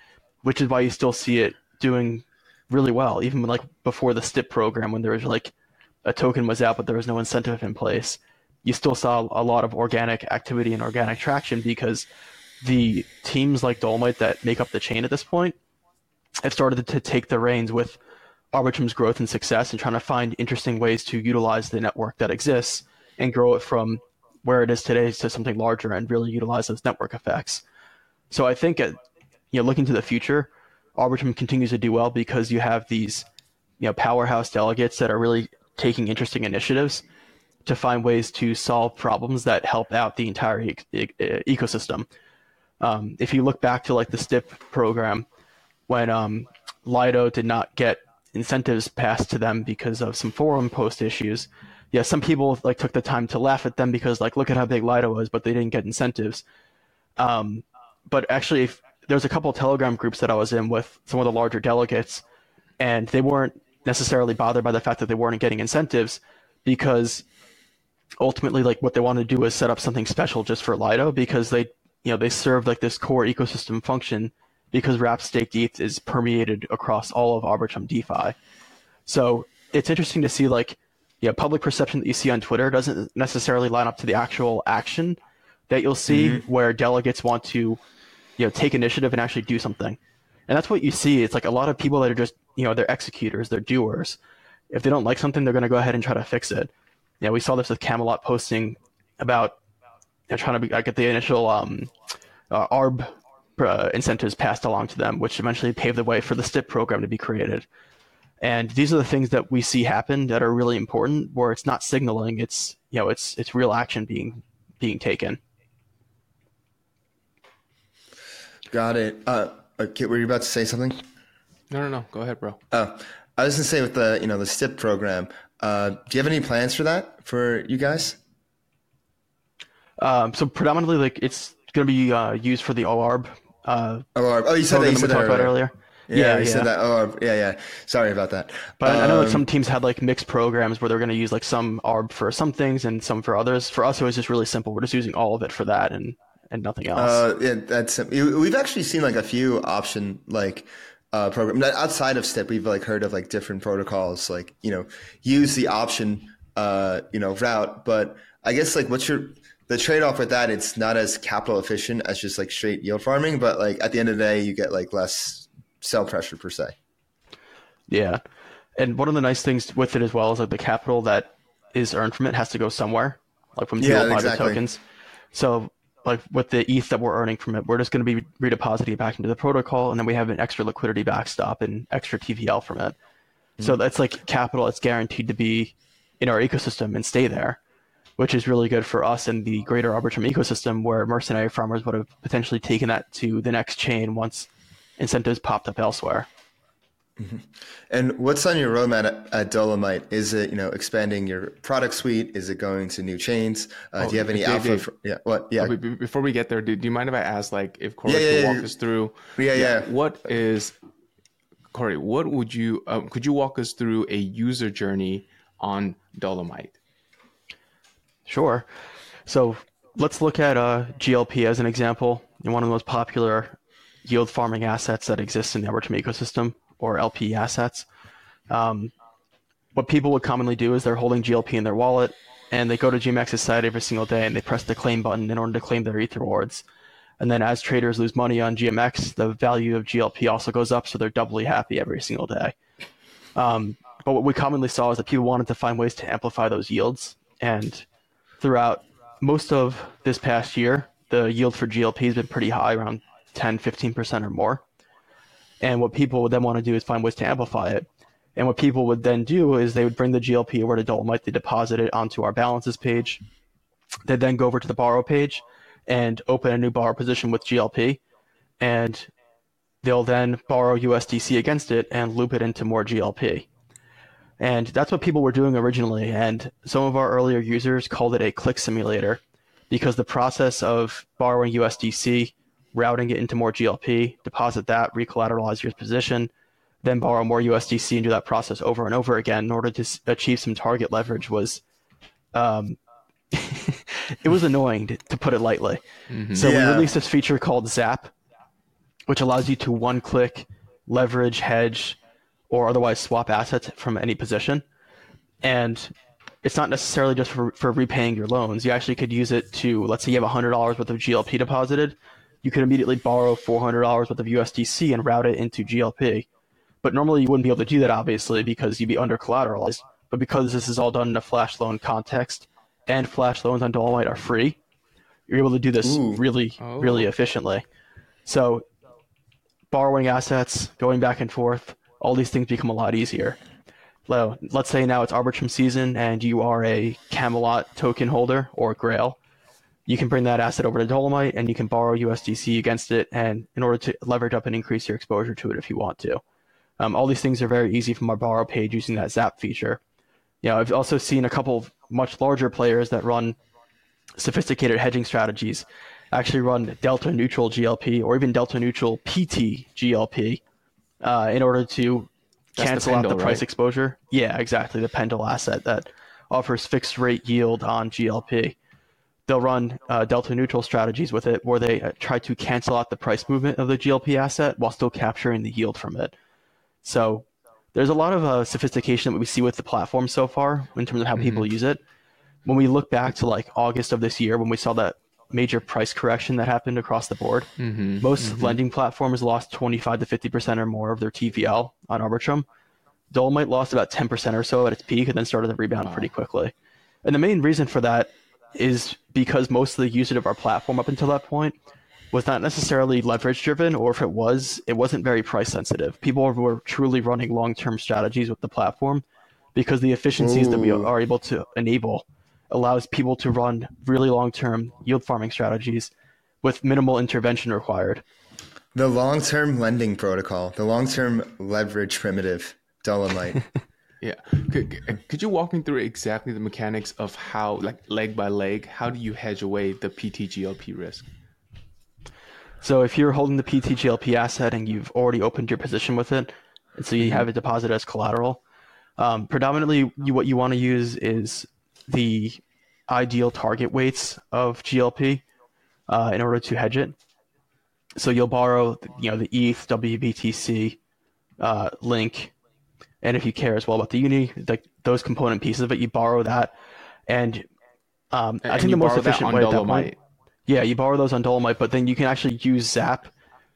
which is why you still see it doing really well, even like before the STIP program when there was like a token was out, but there was no incentive in place. You still saw a lot of organic activity and organic traction because the teams like Dolomite that make up the chain at this point have started to take the reins with Arbitrum's growth and success and trying to find interesting ways to utilize the network that exists and grow it from where it is today to something larger and really utilize those network effects. So I think, uh, you know, looking to the future, Arbitrum continues to do well because you have these, you know, powerhouse delegates that are really taking interesting initiatives to find ways to solve problems that help out the entire e- e- ecosystem. Um, if you look back to like the STIP program, when um, Lido did not get incentives passed to them because of some forum post issues. Yeah, some people like took the time to laugh at them because like look at how big Lido was, but they didn't get incentives. Um, but actually, there's a couple Telegram groups that I was in with some of the larger delegates, and they weren't necessarily bothered by the fact that they weren't getting incentives because ultimately like what they want to do is set up something special just for Lido because they you know they serve like this core ecosystem function because wrap staked ETH is permeated across all of Arbitrum DeFi. So it's interesting to see like yeah, public perception that you see on Twitter doesn't necessarily line up to the actual action that you'll see mm-hmm. where delegates want to you know take initiative and actually do something. And that's what you see. It's like a lot of people that are just you know they're executors, they're doers. If they don't like something, they're going to go ahead and try to fix it. Yeah, we saw this with Camelot posting about you know, trying to be, get the initial um, uh, ARB uh, incentives passed along to them, which eventually paved the way for the STIP program to be created. And these are the things that we see happen that are really important, where it's not signaling; it's you know, it's it's real action being being taken. Got it. Uh, okay, were you about to say something? No, no, no. Go ahead, bro. Oh, I was gonna say with the you know the STIP program. Uh, do you have any plans for that for you guys? Um, so predominantly, like it's going to be uh, used for the OARB. Uh, OARB. Oh, you said that. You said that earlier. earlier. Yeah, yeah, you yeah. said that. Oh, yeah, yeah. Sorry about that. But um, I know that some teams had like mixed programs where they're going to use like some ARB for some things and some for others. For us, it was just really simple. We're just using all of it for that and and nothing else. Uh, yeah, that's we've actually seen like a few option like uh, program outside of STIP. We've like heard of like different protocols like you know use the option uh, you know route, but I guess like what's your the trade off with that, it's not as capital efficient as just like straight yield farming, but like at the end of the day, you get like less sell pressure per se. Yeah. And one of the nice things with it as well is that the capital that is earned from it has to go somewhere, like from yeah, exactly. tokens. So like with the ETH that we're earning from it, we're just going to be redepositing it back into the protocol, and then we have an extra liquidity backstop and extra TVL from it. Mm-hmm. So that's like capital that's guaranteed to be in our ecosystem and stay there which is really good for us and the greater Arbitrum ecosystem, where mercenary farmers would have potentially taken that to the next chain once incentives popped up elsewhere. Mm-hmm. And what's on your roadmap at, at, Dolomite? Is it you know expanding your product suite? Is it going to new chains? Uh, oh, do you have any alpha? Dave, for, yeah, what? Yeah. Oh, before we get there, do, do, you mind if I ask, like, if Corey yeah, yeah, could walk yeah. us through? Yeah, yeah. What is Corey? What would you? Um, could you walk us through a user journey on Dolomite? Sure. So let's look at uh, GLP as an example. One of the most popular yield farming assets that exists in the Arbitrum ecosystem, or LP assets. Um, what people would commonly do is they're holding GLP in their wallet, and they go to GMX's site every single day and they press the claim button in order to claim their ETH rewards. And then as traders lose money on GMX, the value of GLP also goes up, so they're doubly happy every single day. Um, but what we commonly saw is that people wanted to find ways to amplify those yields, and throughout most of this past year, the yield for GLP has been pretty high, around 10, 15% or more. And what people would then want to do is find ways to amplify it. And what people would then do is they would bring the GLP over to Dolomite, they deposit it onto our balances page. They then go over to the borrow page and open a new borrow position with GLP. And they'll then borrow USDC against it and loop it into more GLP. And that's what people were doing originally. And some of our earlier users called it a click simulator because the process of borrowing USDC, routing it into more GLP, deposit that, recollateralize your position, then borrow more USDC and do that process over and over again in order to achieve some target leverage was, um, it was annoying to, to put it lightly. Mm-hmm. So yeah. we released this feature called Zap, which allows you to one click leverage, hedge, or otherwise swap assets from any position. And it's not necessarily just for, for repaying your loans. You actually could use it to, let's say you have $100 worth of GLP deposited. You could immediately borrow $400 worth of USDC and route it into GLP. But normally you wouldn't be able to do that, obviously, because you'd be under collateralized. But because this is all done in a flash loan context and flash loans on Dolomite are free, you're able to do this Ooh. really, oh. really efficiently. So borrowing assets, going back and forth, all these things become a lot easier. So let's say now it's Arbitrum season and you are a Camelot token holder or Grail. You can bring that asset over to Dolomite and you can borrow USDC against it and in order to leverage up and increase your exposure to it if you want to. Um, all these things are very easy from our borrow page using that Zap feature. You know, I've also seen a couple of much larger players that run sophisticated hedging strategies actually run delta neutral GLP or even delta neutral PT GLP uh, in order to That's cancel the out the price right? exposure. Yeah, exactly. The Pendle asset that offers fixed rate yield on GLP. They'll run uh, delta neutral strategies with it where they uh, try to cancel out the price movement of the GLP asset while still capturing the yield from it. So there's a lot of uh, sophistication that we see with the platform so far in terms of how people use it. When we look back to like August of this year, when we saw that major price correction that happened across the board, mm-hmm. most mm-hmm. lending platforms lost 25 to 50% or more of their TVL on Arbitrum. Dolomite lost about 10% or so at its peak and then started to rebound pretty quickly. And the main reason for that is because most of the usage of our platform up until that point was not necessarily leverage driven, or if it was, it wasn't very price sensitive. People were truly running long term strategies with the platform because the efficiencies that we are able to enable allows people to run really long term yield farming strategies with minimal intervention required. The long term lending protocol, the long term leverage primitive, Dolomite. Yeah. Could, could you walk me through exactly the mechanics of how, like leg by leg, how do you hedge away the PTGLP risk? So if you're holding the PTGLP asset and you've already opened your position with it, and so you have it deposited as collateral, um, predominantly you, what you want to use is the ideal target weights of GLP uh, in order to hedge it. So you'll borrow, you know, the ETH, WBTC, uh, Link, and if you care as well about the Uni, like those component pieces of it, you borrow that, and um, I think the most efficient way at that point. Yeah, you borrow those on Dolomite, but then you can actually use Zap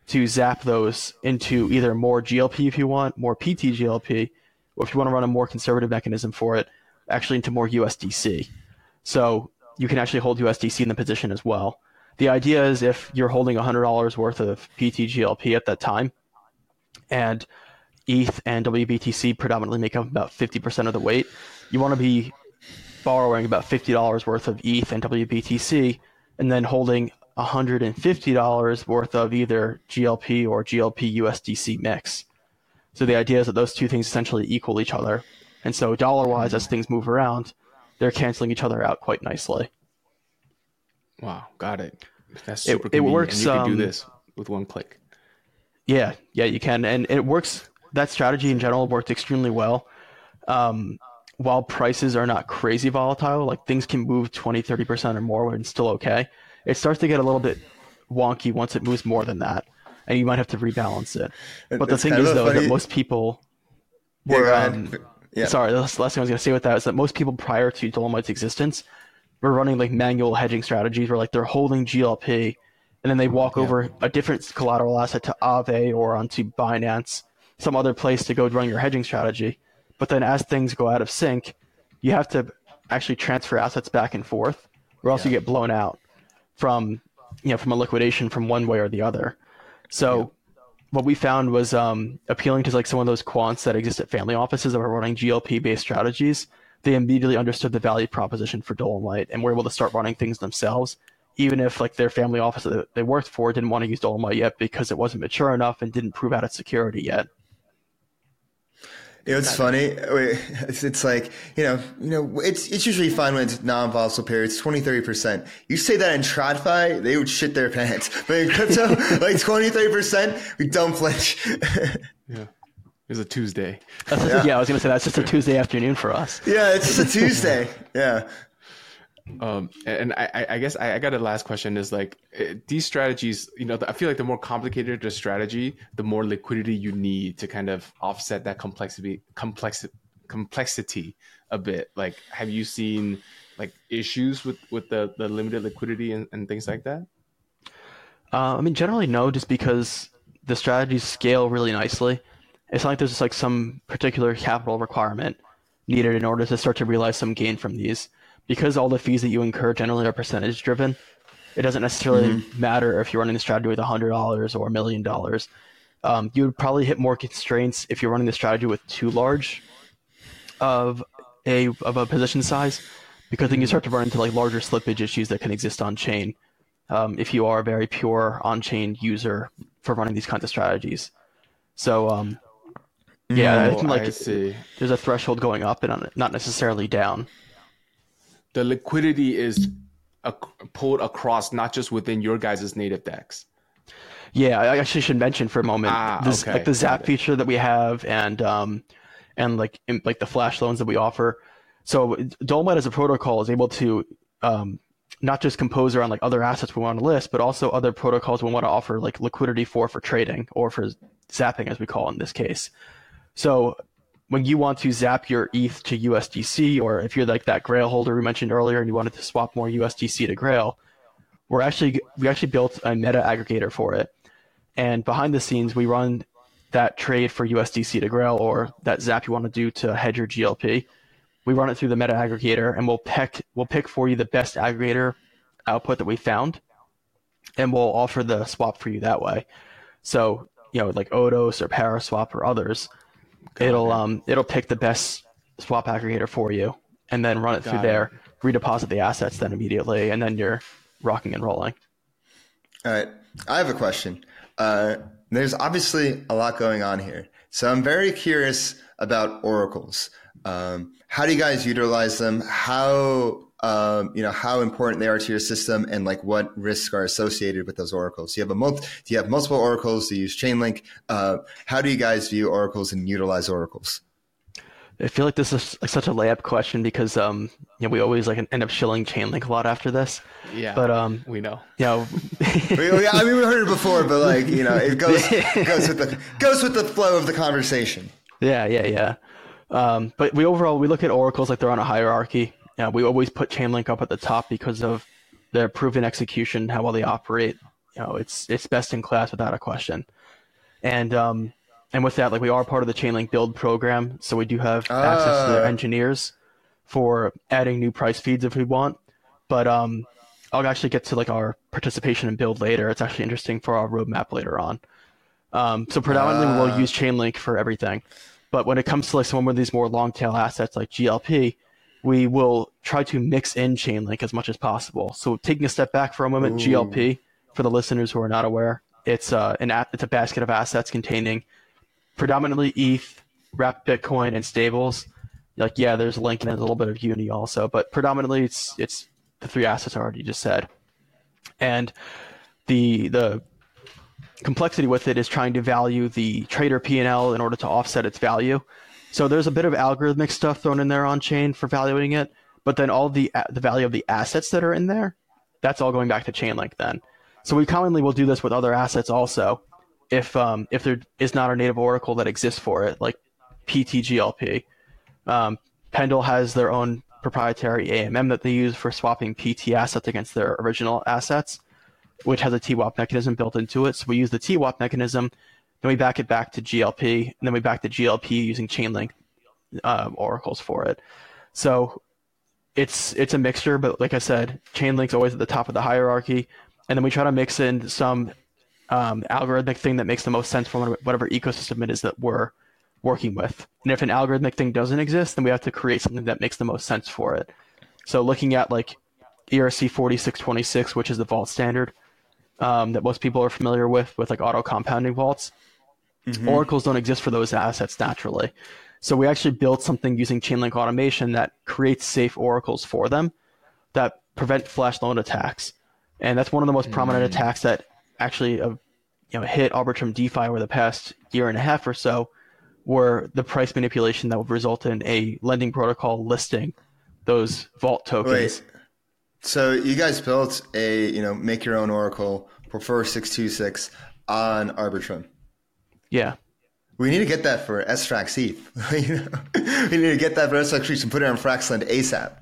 to zap those into either more GLP if you want, more PT GLP, or if you want to run a more conservative mechanism for it, actually into more USDC. So you can actually hold USDC in the position as well. The idea is if you're holding $100 worth of PT GLP at that time, and ETH and WBTC predominantly make up about 50% of the weight, you want to be borrowing about $50 worth of ETH and WBTC and then holding $150 worth of either GLP or GLP USDC mix. So the idea is that those two things essentially equal each other. And so dollar wise, as things move around, they're canceling each other out quite nicely. Wow, got it. That's It- super it convenient, works, And you can um, do this with one click. Yeah, yeah, you can, and it works. That strategy in general worked extremely well. Um, while prices are not crazy volatile, like things can move 20, 30% or more when it's still okay. It starts to get a little bit wonky once it moves more than that, and you might have to rebalance it. But the It's thing is, though, funny- that most people were. go ahead. um, Yeah. Sorry, the last thing I was going to say with that is that most people prior to Dolomite's existence were running like manual hedging strategies where like they're holding GLP and then they walk over a different collateral asset to Aave or onto Binance, some other place to go run your hedging strategy. But then as things go out of sync, you have to actually transfer assets back and forth or else you get blown out from you know from a liquidation from one way or the other. So what we found was um, appealing to like some of those quants that exist at family offices that were running GLP based strategies. They immediately understood the value proposition for Dolomite and were able to start running things themselves, even if like their family office that they worked for didn't want to use Dolomite yet because it wasn't mature enough and didn't prove out its security yet. You know, it's funny. It's, it's like, you know, you know, it's it's usually fine when it's non-volatile periods, 20, 30%. You say that in TradFi, they would shit their pants. But in crypto, like 20, 30%, we don't flinch. Yeah. It was a Tuesday. That's just- yeah. I was gonna say that's just a Tuesday afternoon for us. yeah, it's just a Tuesday. Yeah. Um, and I, I- guess I, I got a last question is like eh, these strategies, you know, I feel like the more complicated the strategy, the more liquidity you need to kind of offset that complexity, complex, complexity a bit. Like, have you seen like issues with, with the, the limited liquidity and, and things like that? Uh, I mean, generally no, just because the strategies scale really nicely. It's not like there's just like some particular capital requirement needed in order to start to realize some gain from these. Because all the fees that you incur generally are percentage driven, it doesn't necessarily matter if you're running the strategy with $100 or a million dollars. Um, you would probably hit more constraints if you're running the strategy with too large of a of a position size, because then you start to run into like larger slippage issues that can exist on chain um, if you are a very pure on-chain user for running these kinds of strategies. So um, yeah, I Oh, think like I see. there's a threshold going up and not necessarily down. The liquidity is ac- pulled across not just within your guys' native DEX. Yeah, I actually should mention for a moment Ah, this, okay, like the zap feature that we have, and um, and like in, like the flash loans that we offer. So Dolomite as a protocol is able to um, not just compose around like other assets we want to list, but also other protocols we want to offer like liquidity for for trading or for zapping as we call it in this case. So when you want to zap your ETH to USDC, or if you're like that Grail holder we mentioned earlier and you wanted to swap more USDC to Grail, we're actually we actually built a meta aggregator for it. And behind the scenes, we run that trade for USDC to Grail or that zap you want to do to hedge your GLP. We run it through the meta aggregator, and we'll pick we'll pick for you the best aggregator output that we found, and we'll offer the swap for you that way. So you know, like Odos or Paraswap or others, it'll um it'll pick the best swap aggregator for you, and then run it through Got it. there, redeposit the assets then immediately, and then you're rocking and rolling. All right. I have a question. Uh, there's obviously a lot going on here. So I'm very curious about oracles. Um, how do you guys utilize them? How um, you know how important they are to your system, and like what risks are associated with those oracles? Do you have a mul- Do you have multiple oracles? Do you use Chainlink? Uh, how do you guys view oracles and utilize oracles? I feel like this is like such a layup question because um you know we always like end up shilling Chainlink a lot after this. Yeah, But um we know. you know We- we- I mean, we heard it before, but like you know, it goes goes with the goes with the flow of the conversation. yeah yeah yeah. Um, but we overall we look at oracles like they're on a hierarchy. Yeah, we always put Chainlink up at the top because of their proven execution, how well they operate. You know, it's it's best in class without a question. And um and with that, like we are part of the Chainlink build program, so we do have access to their Ah. engineers for adding new price feeds if we want. But um, I'll actually get to like our participation and build later. It's actually interesting for our roadmap later on. Um, so predominantly Ah. we'll use Chainlink for everything, but when it comes to like some of these more long tail assets like GLP, we will try to mix in Chainlink as much as possible. So taking a step back for a moment, GLP for the listeners who are not aware, it's uh, an a- it's a basket of assets containing predominantly ETH, wrapped Bitcoin, and stables. Like yeah, there's Link and a little bit of Uni also, but predominantly it's it's the three assets I already just said. And the the complexity with it is trying to value the trader P&L in order to offset its value. So there's a bit of algorithmic stuff thrown in there on chain for valuing it, but then all the the value of the assets that are in there, that's all going back to Chainlink then. So we commonly will do this with other assets also, if um, if there is not a native oracle that exists for it, like PTGLP. Um, Pendle has their own proprietary AMM that they use for swapping PT assets against their original assets, which has a TWAP mechanism built into it. So we use the TWAP mechanism, then we back it back to GLP, and then we back to GLP using Chainlink um, oracles for it. So it's it's a mixture, but like I said, Chainlink's always at the top of the hierarchy, and then we try to mix in some um, algorithmic thing that makes the most sense for whatever ecosystem it is that we're working with. And if an algorithmic thing doesn't exist, then we have to create something that makes the most sense for it. So looking at like ERC 4626, which is the vault standard um, that most people are familiar with, with like auto compounding vaults, oracles don't exist for those assets naturally. So we actually built something using Chainlink automation that creates safe oracles for them that prevent flash loan attacks. And that's one of the most prominent attacks that actually uh, you know hit Arbitrum DeFi over the past year and a half or so, were the price manipulation that would result in a lending protocol listing those vault tokens. Wait. So you guys built a you know make your own oracle Prefer six two six on Arbitrum. Yeah. We need to get that for SFrax ETH. you know? we need to get that for SFrax ETH and put it on Fraxlend ASAP.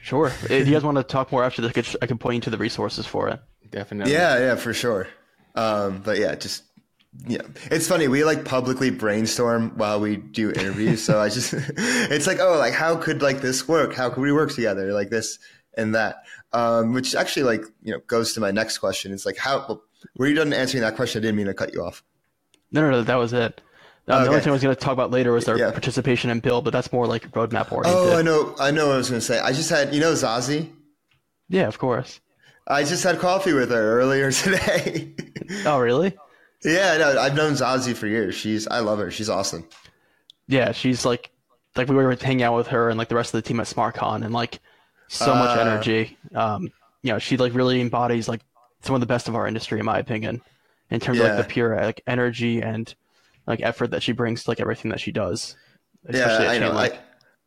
Sure. if you guys want to talk more after this, I could, I can point you to the resources for it. Definitely. Yeah, yeah, for sure. Um, but yeah, just yeah, it's funny. We like publicly brainstorm while we do interviews. so I just, it's like, oh, like how could like this work? How could we work together like this and that? Um, which actually like you know goes to my next question. It's like how were you done answering that question? I didn't mean to cut you off. No, no, no, that was it. Um, The only thing I was going to talk about later was their Yeah. participation in build, but that's more like roadmap oriented. Oh, I know, I know what I was going to say. I just had you know Zazie. Yeah, of course. I just had coffee with her earlier today. Oh, really? Yeah, no, I've known Zazie for years. She's I love her. She's awesome. Yeah, she's like, like we were hanging out with her and like the rest of the team at SmartCon, and like so much Uh. energy. Um, you know, she like really embodies like some of the best of our industry, in my opinion, in terms of like the pure like energy and like effort that she brings to like everything that she does. Yeah, especially at I know. Chainlink. I,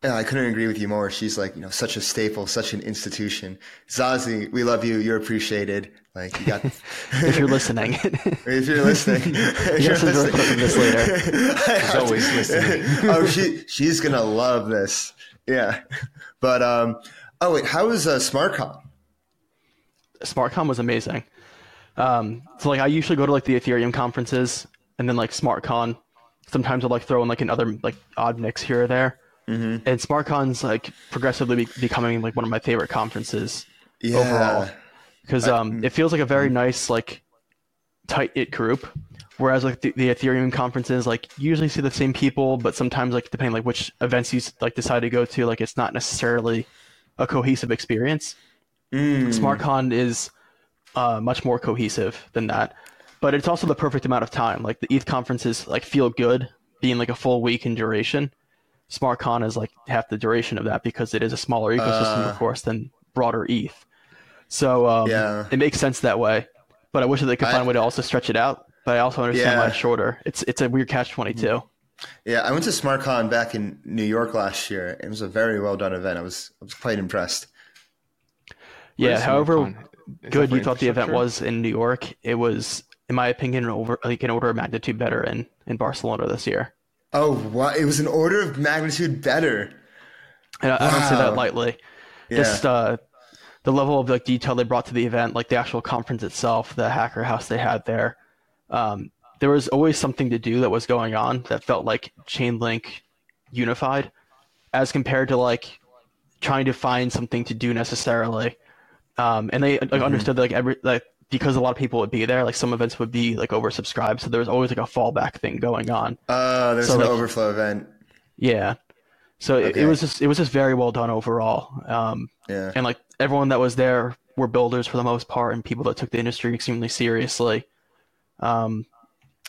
yeah, I couldn't agree with you more. She's like, you know, such a staple, such an institution. Zazie, we love you. You're appreciated. Like, you got. if you're listening. if you're listening, if you're listening- this later. She's always listening. oh, she she's gonna love this. Yeah, but um, oh wait, how was uh, SmartCon? SmartCon was amazing. Um, so like I usually go to like the Ethereum conferences and then like SmartCon. Sometimes I'll like throw in like another like odd mix here or there. Mm-hmm. And SmartCon's like progressively be- becoming like one of my favorite conferences Yeah, overall because um, it feels like a very nice like tight knit group. Whereas like the, the Ethereum conferences, like you usually see the same people, but sometimes like depending like which events you like decide to go to, like it's not necessarily a cohesive experience. SmartCon is uh, much more cohesive than that, but it's also the perfect amount of time. Like the ETH conferences, like feel good, being like a full week in duration. SmartCon is like half the duration of that because it is a smaller ecosystem, of course, than broader ETH. So um, Yeah. it makes sense that way. But I wish that they could find a way to also stretch it out. But I also understand why it's shorter. It's it's a weird catch twenty two. yeah. I went to SmartCon back in New York last year. It was a very well done event. I was I was quite impressed. Yeah. However, SmartCon? Is that good you thought the event was in New York, it was, in my opinion, over like an order of magnitude better in in Barcelona this year. Oh, what? It was an order of magnitude better. And I, I don't say that lightly. Yeah. Just uh, the level of like detail they brought to the event, like the actual conference itself, the hacker house they had there. Um, there was always something to do that was going on that felt like Chainlink unified, as compared to like trying to find something to do necessarily. Um, and they like, understood that, like every like because a lot of people would be there, like some events would be like oversubscribed, so there was always like a fallback thing going on. Uh, there's So, an like- overflow event. Yeah. So it, Okay. it was just it was just very well done overall. Um, Yeah. and like everyone that was there were builders for the most part and people that took the industry extremely seriously. Um,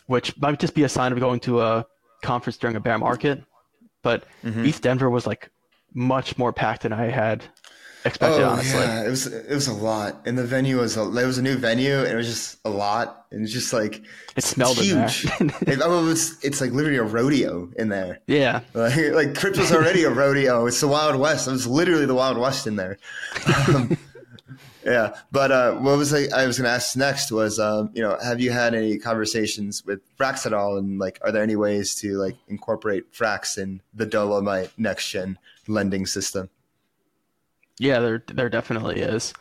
which might just be a sign of going to a conference during a bear market. But Mm-hmm. ETH Denver was like much more packed than I had expected, Oh honestly. yeah, it was it was a lot, and the venue was a, there was a new venue, and it was just a lot, and it's just like It smelled it's huge. it, oh, it was, it's like literally a rodeo in there. yeah. Like, like crypto's already a rodeo. It's the Wild West. It was literally the Wild West in there. Um, yeah, but uh, what was I, I was going to ask next was, um, you know, have you had any conversations with Frax at all, and like, are there any ways to like incorporate Frax in the Dolomite next gen lending system? Yeah, there there definitely is.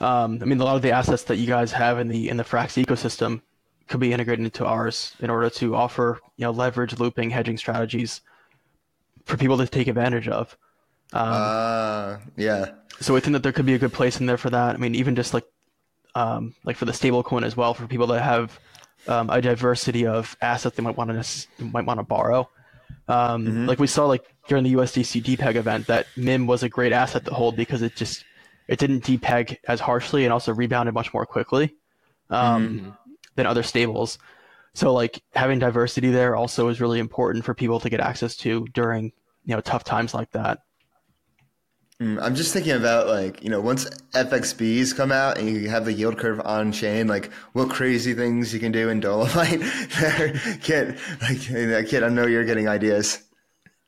Um, I mean, a lot of the assets that you guys have in the in the Frax ecosystem could be integrated into ours in order to offer you know leverage, looping, hedging strategies for people to take advantage of. Um, Uh, yeah. so we think that there could be a good place in there for that. I mean, even just like um, like for the stablecoin as well, for people that have um, a diversity of assets they might want to might want to borrow. Um, Like we saw like during the USDC DPEG event, that MIM was a great asset to hold because it just it didn't depeg as harshly and also rebounded much more quickly um, than other stables. So like having diversity there also is really important for people to get access to during you know tough times like that. Mm, I'm just thinking about like you know once FXBs come out and you have the yield curve on chain, like what crazy things you can do in Dolomite. kid, like kid, I know you're getting ideas.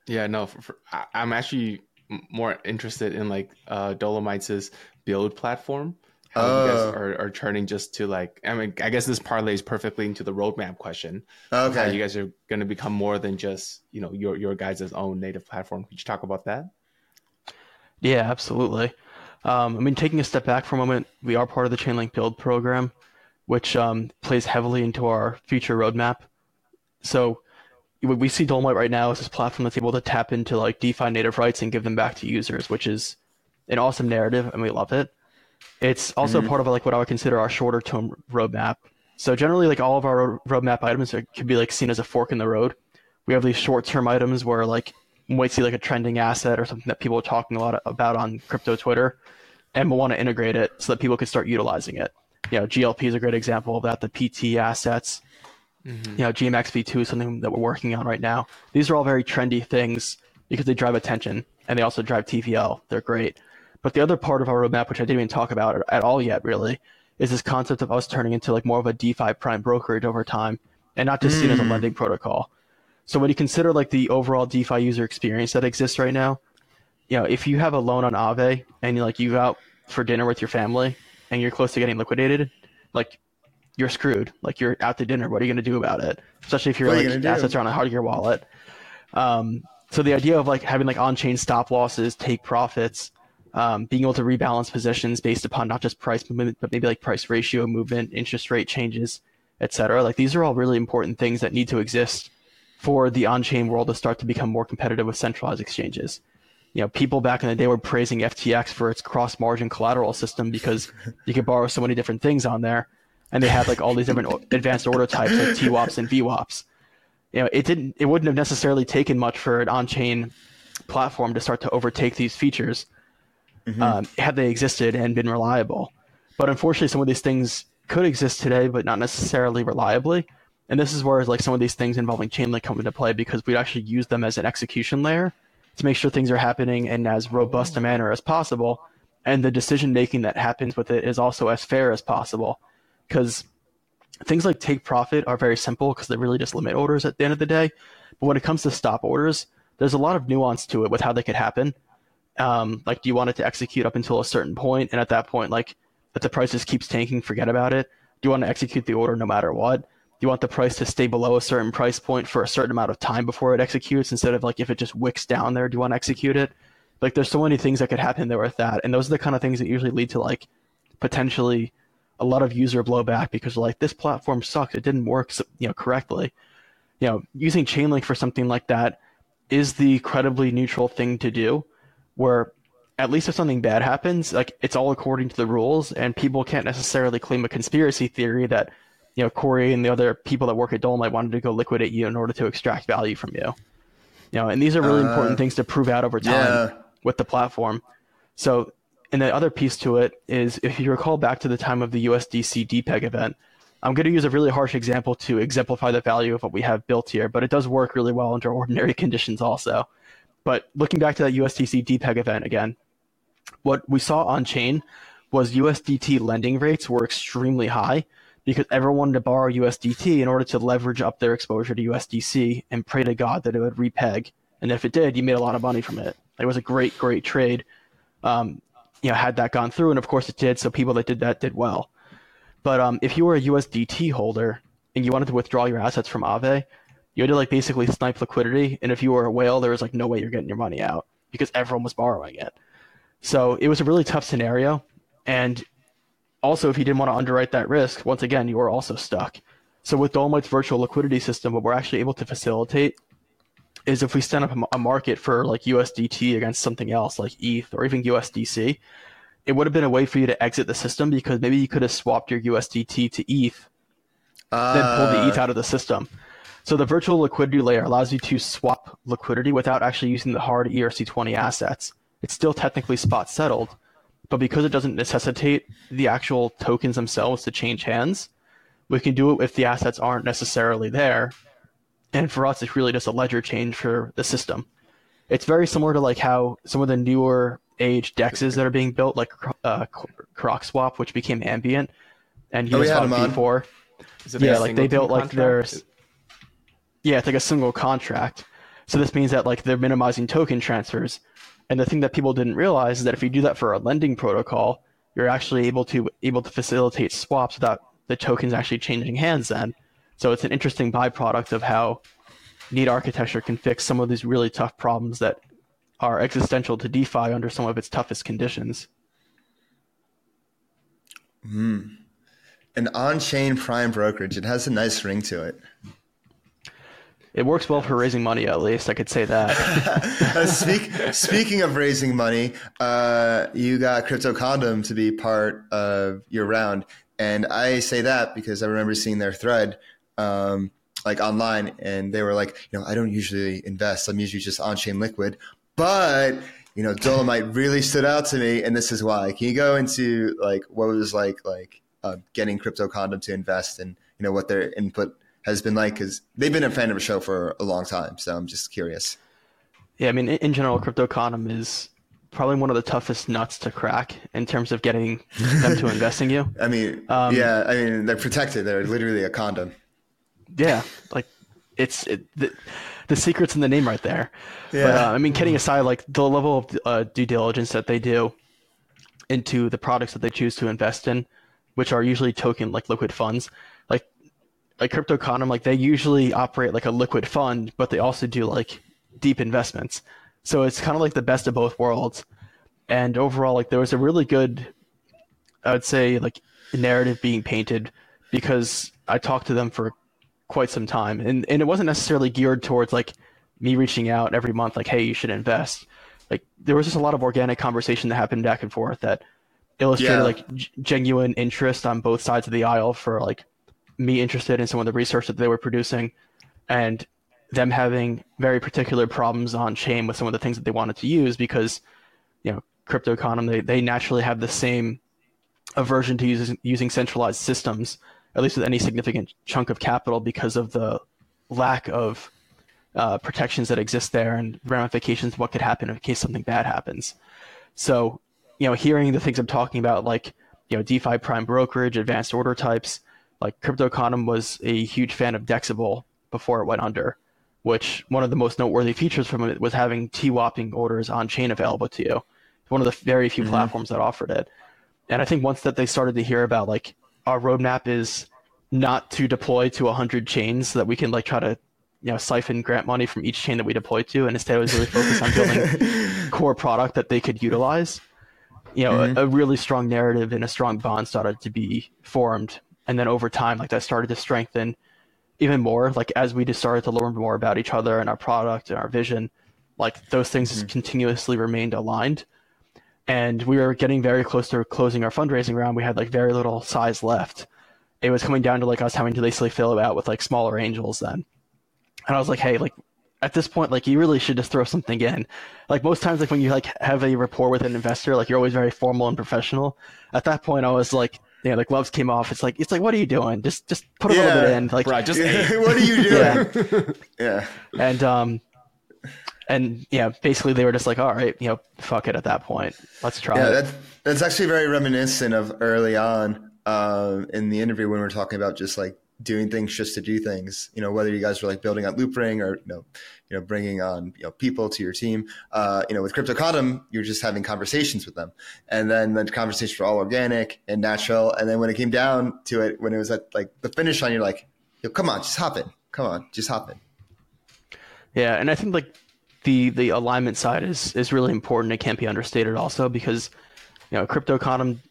Yeah, no, for, for, I, I'm actually more interested in like uh, Dolomites' build platform. How you guys Oh. are, are turning just to like, I mean, I guess this parlays perfectly into the roadmap question. How Okay. you guys are going to become more than just, you know, your, your guys' own native platform. Could you talk about that? Yeah, absolutely. Um, I mean, taking a step back for a moment, we are part of the Chainlink Build program, which um, plays heavily into our future roadmap. So we we see Dolomite right now as this platform that's able to tap into like DeFi native rights and give them back to users, which is an awesome narrative, and we love it. It's also mm-hmm. part of like what I would consider our shorter term roadmap. So generally, like all of our roadmap items are, could be like seen as a fork in the road. We have these short term items where like we might see like a trending asset or something that people are talking a lot about on crypto Twitter, and we'll want to integrate it so that people can start utilizing it. You know, GLP is a great example of that. The PT assets, you know, GMX V2 is something that we're working on right now. These are all very trendy things because they drive attention and they also drive TVL. They're great. But the other part of our roadmap, which I didn't even talk about at all yet, really, is this concept of us turning into like more of a DeFi prime brokerage over time, and not just mm. seen as a hmm. lending protocol. So when you consider like the overall DeFi user experience that exists right now, you know, if you have a loan on Aave and you like you go out for dinner with your family and you're close to getting liquidated, like you're screwed. Like you're out to dinner. What are you going to do about it? Especially if your like assets are on a hardware wallet. Um, so the idea of like having like on-chain stop losses, take profits, um, being able to rebalance positions based upon not just price movement, but maybe like price ratio movement, interest rate changes, etc. Like these are all really important things that need to exist for the on-chain world to start to become more competitive with centralized exchanges. You know, people back in the day were praising FTX for its cross-margin collateral system because you could borrow so many different things on there, and they had like all these different advanced order types like TWAPs and VWAPs. You know, it didn't, it wouldn't have necessarily taken much for an on-chain platform to start to overtake these features mm-hmm. um, had they existed and been reliable. But unfortunately, some of these things could exist today, but not necessarily reliably. And this is where like some of these things involving Chainlink come into play because we'd actually use them as an execution layer to make sure things are happening in as robust a manner as possible. And the decision making that happens with it is also as fair as possible. Because things like take profit are very simple because they really just limit orders at the end of the day. But when it comes to stop orders, there's a lot of nuance to it with how they could happen. Um, like, do you want it to execute up until a certain point, and at that point, like, if the price just keeps tanking, forget about it. Do you want to execute the order no matter what? Do you want the price to stay below a certain price point for a certain amount of time before it executes instead of like if it just wicks down there do you want to execute it like there's so many things that could happen there with that and those are the kind of things that usually lead to like potentially a lot of user blowback because like this platform sucks it didn't work you know correctly you know using chainlink for something like that is the credibly neutral thing to do where at least if something bad happens like it's all according to the rules and people can't necessarily claim a conspiracy theory that you know, Corey and the other people that work at Dolomite wanted to go liquidate you in order to extract value from you. You know, and these are really uh, important things to prove out over time yeah. with the platform. So, and the other piece to it is if you recall back to the time of the USDC depeg event, I'm going to use a really harsh example to exemplify the value of what we have built here, but it does work really well under ordinary conditions also. But looking back to that USDC depeg event again, what we saw on chain was USDT lending rates were extremely high because everyone wanted to borrow USDT in order to leverage up their exposure to USDC and pray to God that it would repeg. And if it did, you made a lot of money from it. It was a great, great trade. Um, you know, had that gone through, and of course it did. So people that did that did well. But um, if you were a USDT holder and you wanted to withdraw your assets from Aave, you had to like basically snipe liquidity. And if you were a whale, there was like no way you're getting your money out because everyone was borrowing it. So it was a really tough scenario. And also, if you didn't want to underwrite that risk, once again, you were also stuck. So with Dolomite's virtual liquidity system, what we're actually able to facilitate is if we stand up a market for like USDT against something else like ETH or even USDC, it would have been a way for you to exit the system because maybe you could have swapped your USDT to ETH, uh... then pulled the ETH out of the system. So the virtual liquidity layer allows you to swap liquidity without actually using the hard ERC20 assets. It's still technically spot settled, but because it doesn't necessitate the actual tokens themselves to change hands, we can do it if the assets aren't necessarily there. And for us, it's really just a ledger change for the system. It's very similar to like how some of the newer age dexes that are being built, like uh, CrocSwap, which became Ambient, and Uniswap oh, V4. Yeah, like they built like their yeah, it's like a single contract. So this means that like they're minimizing token transfers, and the thing that people didn't realize is that if you do that for a lending protocol, you're actually able to able to facilitate swaps without the tokens actually changing hands then. So it's an interesting byproduct of how neat architecture can fix some of these really tough problems that are existential to DeFi under some of its toughest conditions. Hmm. An on-chain prime brokerage. It has a nice ring to it. It works well for raising money, at least. I could say that. uh, speak, speaking of raising money, uh, you got Crypto Condom to be part of your round. And I say that because I remember seeing their thread um, like online, and they were like, you know, I don't usually invest. I'm usually just on chain liquid. But you know, Dolomite really stood out to me, and this is why. Can you go into like what it was like, like uh, getting Crypto Condom to invest, and you know what their input has been like? Because they've been a fan of the show for a long time. So I'm just curious. Yeah, I mean, in general, Crypto Condom is probably one of the toughest nuts to crack in terms of getting them to invest in you. I mean, Um, yeah, I mean, they're protected. They're literally a condom. Yeah, like it's it, the, the secret's in the name right there. But Yeah. uh, I mean, kidding aside, like the level of uh, due diligence that they do into the products that they choose to invest in, which are usually token like liquid funds, like like crypto condom, like they usually operate like a liquid fund, but they also do like deep investments. So it's kind of like the best of both worlds. And overall, like there was a really good, I would say, like narrative being painted because I talked to them for quite some time, and and it wasn't necessarily geared towards like me reaching out every month, like, hey, you should invest. Like there was just a lot of organic conversation that happened back and forth that illustrated Yeah. like g- genuine interest on both sides of the aisle for like me interested in some of the research that they were producing, and them having very particular problems on chain with some of the things that they wanted to use because you know Crypto Condom they, they naturally have the same aversion to using using centralized systems at least with any significant chunk of capital because of the lack of uh, protections that exist there and ramifications of what could happen in case something bad happens so you know hearing the things i'm talking about like you know defi prime brokerage advanced order types like Crypto Condom was a huge fan of Dexible before it went under which one of the most noteworthy features from it was having T-whopping orders on chain available to you. It's one of the very few platforms that offered it. And I think once that they started to hear about like our roadmap is not to deploy to 100 chains so that we can like try to you know siphon grant money from each chain that we deploy to and instead it was really focused on building core product that they could utilize. You know a, mm-hmm. a really strong narrative and a strong bond started to be formed. And then over time like that started to strengthen even more. Like as we just started to learn more about each other and our product and our vision like those things just continuously remained aligned and we were getting very close to closing our fundraising round. We had like very little size left. It was coming down to like us having to basically fill it out with like smaller angels then. And i was like hey like at this point like you really should just throw something in. Like most times like when you like have a rapport with an investor like you're always very formal and professional. At that point i was like you know the gloves came off. It's like it's like what are you doing? Just just put a little bit in. Like Bro, I just ate. what are you Yeah. doing? Yeah. and um and yeah basically they were just like all right you know fuck it at that point let's try Yeah, it that's that's actually very reminiscent of early on um, in the interview when we were talking about just like doing things just to do things. You know, whether you guys were like building on Loopring or you know, you know, bringing on you know people to your team. Uh, you know, with Crypto Condom, you're just having conversations with them, and then the conversations were all organic and natural. And then when it came down to it, when it was at like the finish line, you're like, Yo, come on, just hop in. Come on, just hop in. Yeah, and I think like the the alignment side is is really important. It can't be understated also because you know crypto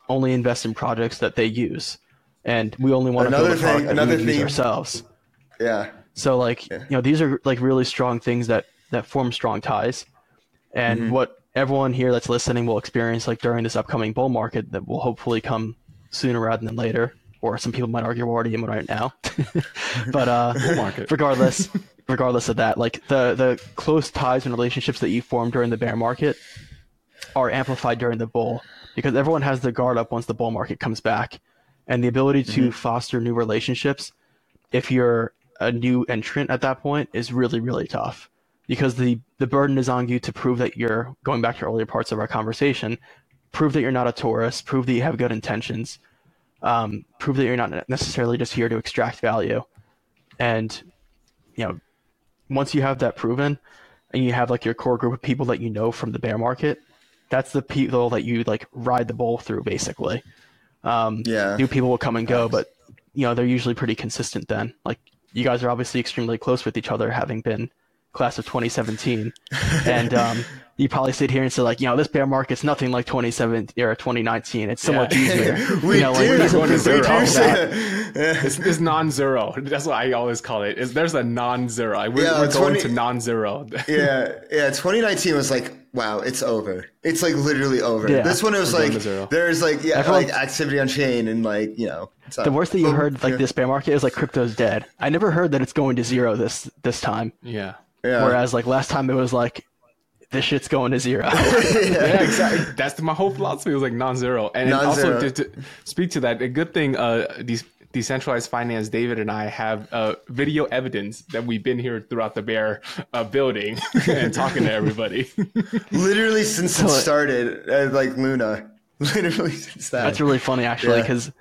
only invests in projects that they use, and we only want to build Another a thing- that another thing- ourselves. Yeah. So like you know these are like really strong things that that form strong ties, and Mm-hmm. what everyone here that's listening will experience like during this upcoming bull market that will hopefully come sooner rather than later, or some people might argue we're already in one right now. but uh, market. regardless, regardless of that, like the the close ties and relationships that you form during the bear market are amplified during the bull because everyone has their guard up once the bull market comes back, and the ability to foster new relationships if you're a new entrant at that point is really really tough because the the burden is on you to prove that you're going back to earlier parts of our conversation prove that you're not a tourist prove that you have good intentions um, prove that you're not necessarily just here to extract value. And you know once you have that proven and you have like your core group of people that you know from the bear market that's the people that you like ride the bull through basically. Um, Yeah. new people will come and go but you know they're usually pretty consistent then. Like you guys are obviously extremely close with each other having been class of 2017 and um, you probably sit here and say like you know this bear market's nothing like 2017 or 2019 it's so Yeah. much easier We you know like do. these going to zero. We All do say that. It's, it's non-zero. That's what I always call it. Is there's a non-zero. I- We're, Yeah, we're going to non-zero. yeah, yeah. 2019 was like, wow, it's over. It's like literally over. Yeah. This one it was We're like there's like yeah, Everyone- like activity on chain and like you know. the worst that you heard like yeah. this bear market is like crypto's dead i never heard that it's going to zero this this time yeah. Yeah. whereas like last time it was like this shit's going to zero yeah, exactly. That's my whole philosophy was like non-zero, and Non-zero. also to, to speak to that, a good thing uh, these decentralized finance, David and I have uh, video evidence that we've been here throughout the bear uh, building and talking to everybody. Literally since it started, uh, like Luna. Literally since that. That's really funny, actually, because yeah.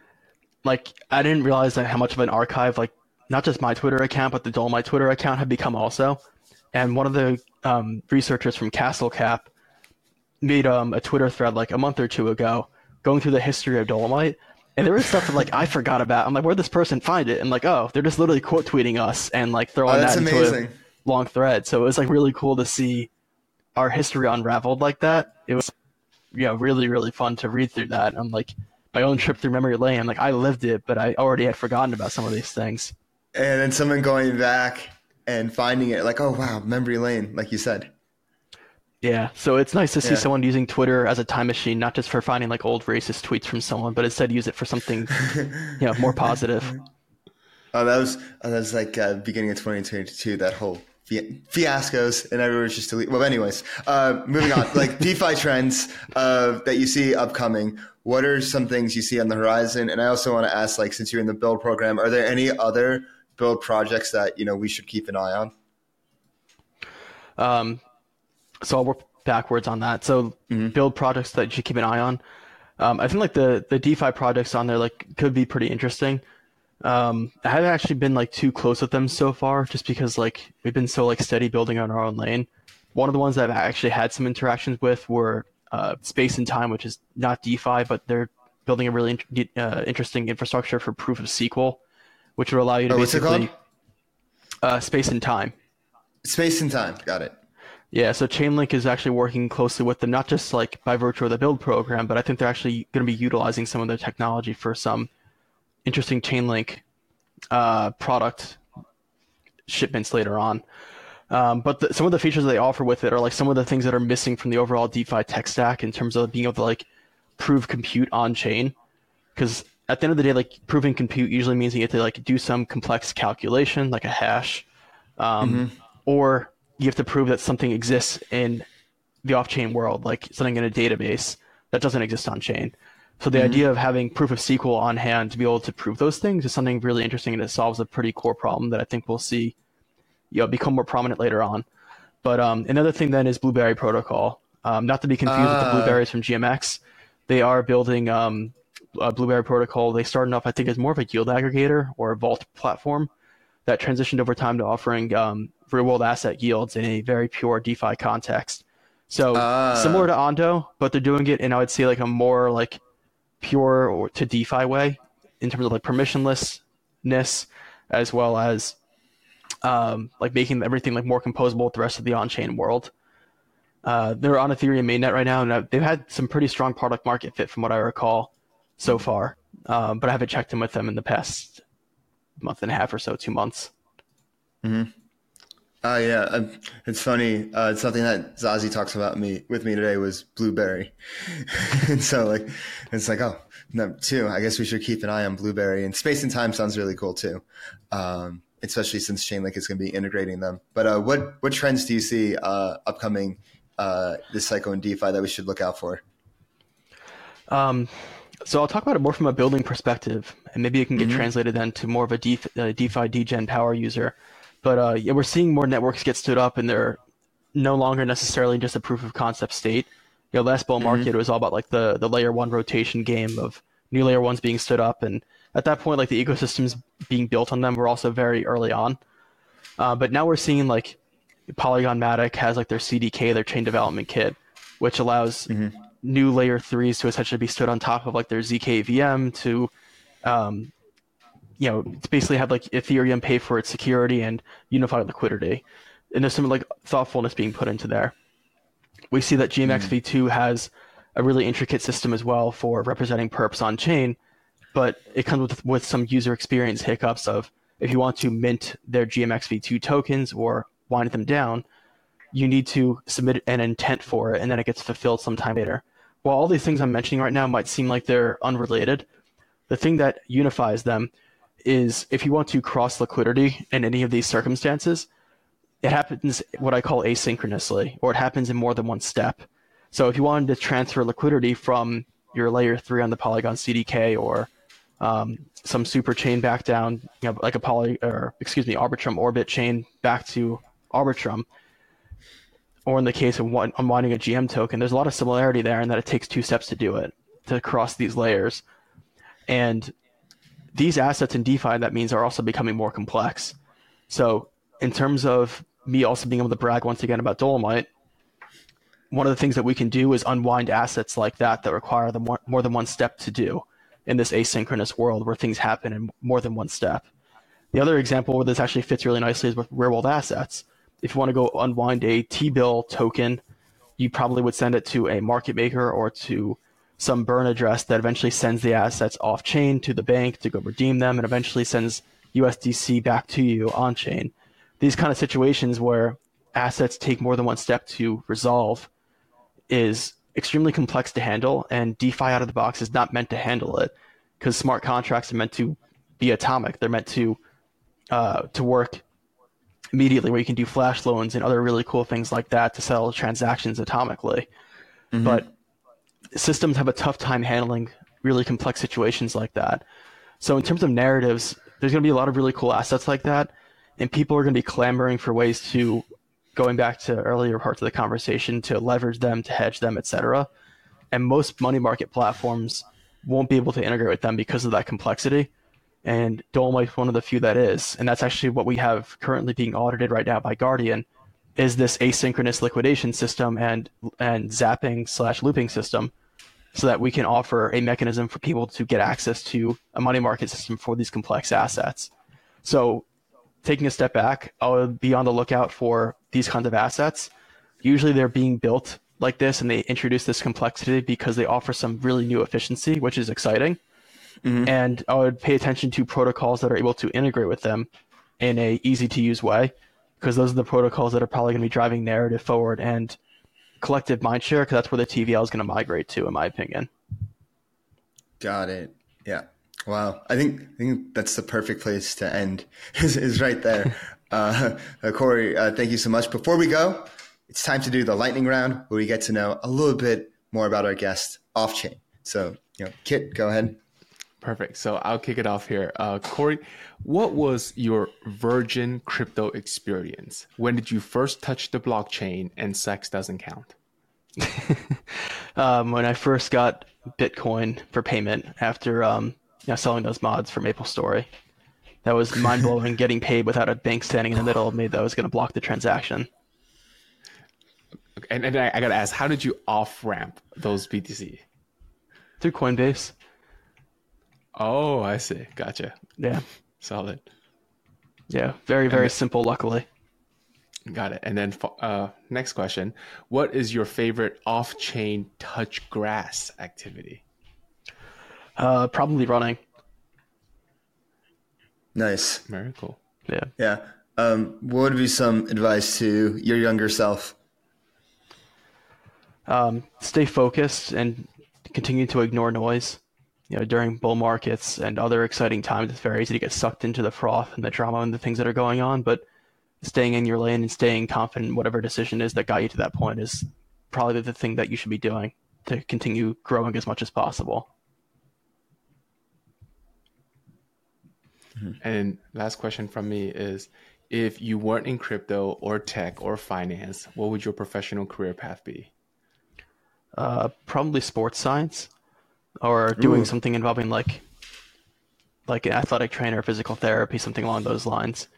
like I didn't realize that how much of an archive, like not just my Twitter account, but the Dolomite Twitter account had become also. And one of the um, researchers from Castle Cap made um, a Twitter thread like a month or two ago going through the history of Dolomite. And there was stuff that like I forgot about. I'm like, where'd this person find it? And like, oh, they're just literally quote tweeting us and like throwing oh, that into amazing. a long thread. So it was like really cool to see our history unraveled like that. It was know really really fun to read through that. I'm like my own trip through memory lane. I'm like I lived it, but I already had forgotten about some of these things. And then someone going back and finding it, like, oh wow, memory lane, like you said. Yeah, so it's nice to see yeah. someone using Twitter as a time machine, not just for finding like old racist tweets from someone, but instead use it for something, you know, more positive. Oh, that was oh, that was like uh, beginning of 2022. That whole fiascos and everyone's just delete. Well, anyways, uh, moving on. like DeFi trends uh, that you see upcoming. What are some things you see on the horizon? And I also want to ask, like, since you're in the build program, are there any other build projects that you know we should keep an eye on? Um, so I'll work backwards on that. So mm-hmm. build projects that you should keep an eye on. Um, I think like the the DeFi projects on there like could be pretty interesting. Um, I haven't actually been like too close with them so far, just because like we've been so like steady building on our own lane. One of the ones that I've actually had some interactions with were uh, Space and Time, which is not DeFi, but they're building a really in- uh, interesting infrastructure for proof of SQL, which would allow you to oh, basically uh, Space and Time. Space and Time, got it. Yeah, so Chainlink is actually working closely with them, not just like by virtue of the build program, but I think they're actually going to be utilizing some of their technology for some interesting Chainlink uh, product shipments later on. Um, but the, some of the features they offer with it are like some of the things that are missing from the overall DeFi tech stack in terms of being able to like prove compute on chain. Because at the end of the day, like proving compute usually means you have to like do some complex calculation, like a hash, um, mm-hmm. or you have to prove that something exists in the off-chain world, like something in a database that doesn't exist on chain. So the mm-hmm. idea of having proof of SQL on hand to be able to prove those things is something really interesting, and it solves a pretty core problem that I think we'll see, you know, become more prominent later on. But um, another thing then is Blueberry Protocol. Um, not to be confused uh. with the ah. blueberries from GMX. They are building um, a Blueberry Protocol. They started off, I think, as more of a yield aggregator or a vault platform that transitioned over time to offering um, real world asset yields in a very pure DeFi context. So uh. similar to Ondo, but they're doing it in I would say like a more like pure or to DeFi way in terms of like permissionlessness as well as um, like making everything like more composable with the rest of the on-chain world. Uh, they're on Ethereum mainnet right now, and they've had some pretty strong product market fit from what I recall so far. Um, but I haven't checked in with them in the past month and a half or so, two months. Mm-hmm. Uh, yeah, um, it's funny. Uh, it's something that Zazie talks about me with me today was blueberry, and so like it's like oh number two. I guess we should keep an eye on blueberry and space and time sounds really cool too, um, especially since Chainlink is going to be integrating them. But uh, what what trends do you see uh, upcoming uh, this cycle in DeFi that we should look out for? Um, so I'll talk about it more from a building perspective, and maybe it can get mm-hmm. translated then to more of a DeFi, uh, DeFi degen power user. But uh, yeah, we're seeing more networks get stood up, and they're no longer necessarily just a proof of concept state. You know, last bull mm-hmm. market mm-hmm. was all about like the the layer one rotation game of new layer ones being stood up, and at that point, like the ecosystems being built on them were also very early on. Uh, but now we're seeing like Polygon Matic has like their CDK, their chain development kit, which allows mm-hmm. New layer threes to essentially be stood on top of like their ZK VM to um, you know, to basically have like Ethereum pay for its security and unified liquidity. And there's some like thoughtfulness being put into there. We see that GMX v2 has a really intricate system as well for representing perps on chain, but it comes with, with some user experience hiccups of if you want to mint their GMX v2 tokens or wind them down, you need to submit an intent for it and then it gets fulfilled sometime later. While all these things I'm mentioning right now might seem like they're unrelated, the thing that unifies them is if you want to cross liquidity in any of these circumstances, it happens what I call asynchronously, or it happens in more than one step. So if you wanted to transfer liquidity from your layer three on the Polygon CDK or um, some super chain back down, you know, like a poly or excuse me, Arbitrum orbit chain back to Arbitrum. Or in the case of unwinding a GM token, there's a lot of similarity there in that it takes two steps to do it, to cross these layers. And these assets in DeFi, that means, are also becoming more complex. So, in terms of me also being able to brag once again about Dolomite, one of the things that we can do is unwind assets like that that require the more, more than one step to do in this asynchronous world where things happen in more than one step. The other example where this actually fits really nicely is with real world assets. If you want to go unwind a T bill token, you probably would send it to a market maker or to some burn address that eventually sends the assets off chain to the bank to go redeem them and eventually sends USDC back to you on chain. These kind of situations where assets take more than one step to resolve is extremely complex to handle, and DeFi out of the box is not meant to handle it because smart contracts are meant to be atomic. They're meant to uh, to work immediately, where you can do flash loans and other really cool things like that to settle transactions atomically. Mm-hmm. But systems have a tough time handling really complex situations like that. So in terms of narratives, there's going to be a lot of really cool assets like that, and people are going to be clamoring for ways to going back to earlier parts of the conversation to leverage them, to hedge them, etc. And most money market platforms won't be able to integrate with them because of that complexity. And Dolomite's one of the few that is. And that's actually what we have currently being audited right now by Guardian is this asynchronous liquidation system and and zapping slash looping system so that we can offer a mechanism for people to get access to a money market system for these complex assets. So taking a step back, I'll be on the lookout for these kinds of assets. Usually they're being built like this and they introduce this complexity because they offer some really new efficiency, which is exciting. Mm-hmm. And I would pay attention to protocols that are able to integrate with them in a easy to use way because those are the protocols that are probably going to be driving narrative forward and collective mindshare because that's where the TVL is going to migrate to, in my opinion. Got it. Yeah. Wow, I think I think that's the perfect place to end. is, is right there. uh, uh, Corey, uh, thank you so much. Before we go, it's time to do the lightning round where we get to know a little bit more about our guest off chain. So, you know, Kit, go ahead. Perfect. So I'll kick it off here. Uh, Corey, what was your virgin crypto experience? When did you first touch the blockchain and sex doesn't count? um, when I first got Bitcoin for payment after um, you know, selling those mods for Maple Story. That was mind blowing. getting paid without a bank standing in the middle of me that was going to block the transaction. And, and I, I got to ask, how did you off ramp those BTC? Through Coinbase. Oh, I see. Gotcha. Yeah. Solid. Yeah. Very, very then, simple, luckily. Got it. And then uh, next question What is your favorite off chain touch grass activity? Uh, probably running. Nice. Very cool. Yeah. Yeah. Um, what would be some advice to your younger self? Um, stay focused and continue to ignore noise. You know, during bull markets and other exciting times, it's very easy to get sucked into the froth and the drama and the things that are going on. But staying in your lane and staying confident in whatever decision is that got you to that point is probably the thing that you should be doing to continue growing as much as possible. Mm-hmm. And last question from me is if you weren't in crypto or tech or finance, what would your professional career path be? Uh, probably sports science or doing Ooh. something involving like like an athletic trainer, physical therapy, something along those lines.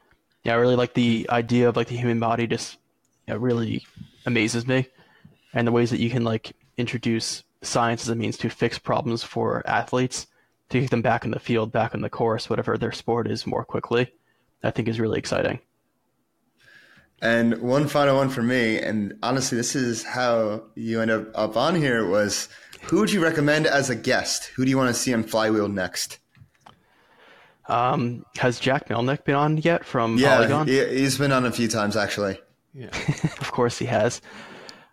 Yeah, I really like the idea of like the human body just you know, really amazes me and the ways that you can like introduce science as a means to fix problems for athletes to get them back in the field, back in the course, whatever their sport is, more quickly, I think is really exciting. And one final one for me, and honestly, this is how you end up up on here was who would you recommend as a guest? Who do you want to see on Flywheel next? Um, has Jack Melnick been on yet from yeah, Polygon? Yeah, he's been on a few times actually. Yeah, of course he has.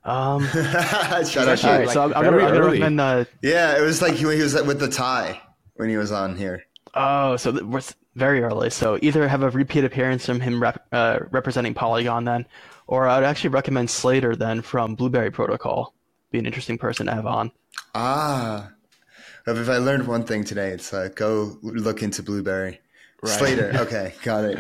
Um, Shout out! All right, so I'm, I'm gonna, I'm gonna recommend. Uh, yeah, it was like he, he was with the tie when he was on here. Oh, so we're very early. So either have a repeat appearance from him rep, uh, representing Polygon then, or I'd actually recommend Slater then from Blueberry Protocol. Be an interesting person to have on. Ah, If I learned one thing today, it's uh, go look into Blueberry. Right. Slater. Okay, got it.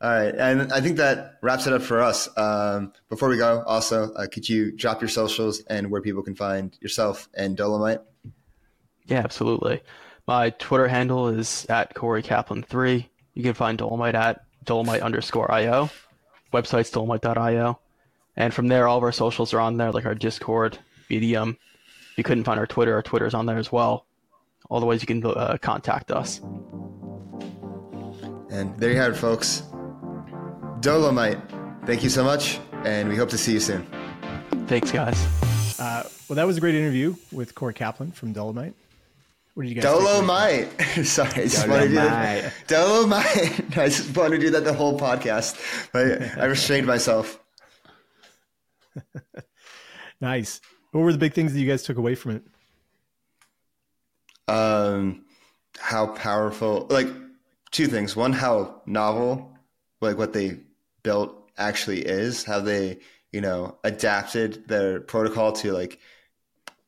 All right, and I think that wraps it up for us. Um, before we go, also, uh, could you drop your socials and where people can find yourself and Dolomite? Yeah, absolutely. My Twitter handle is at Corey Caplan3. You can find Dolomite at Dolomite underscore IO. Website's dolomite.io. And from there, all of our socials are on there, like our Discord, Medium. If you couldn't find our Twitter, our Twitter's on there as well. All the ways you can uh, contact us. And there you have it, folks. Dolomite, thank you so much, and we hope to see you soon. Thanks, guys. Uh, well, that was a great interview with Corey Caplan from Dolomite. What did you guys? Dolomite. Sorry, I just want to do that. Dolomite. I just want to do that the whole podcast. but I restrained myself. Nice. What were the big things that you guys took away from it? Um, how powerful, like two things. One, how novel, like what they built actually is, how they, you know, adapted their protocol to like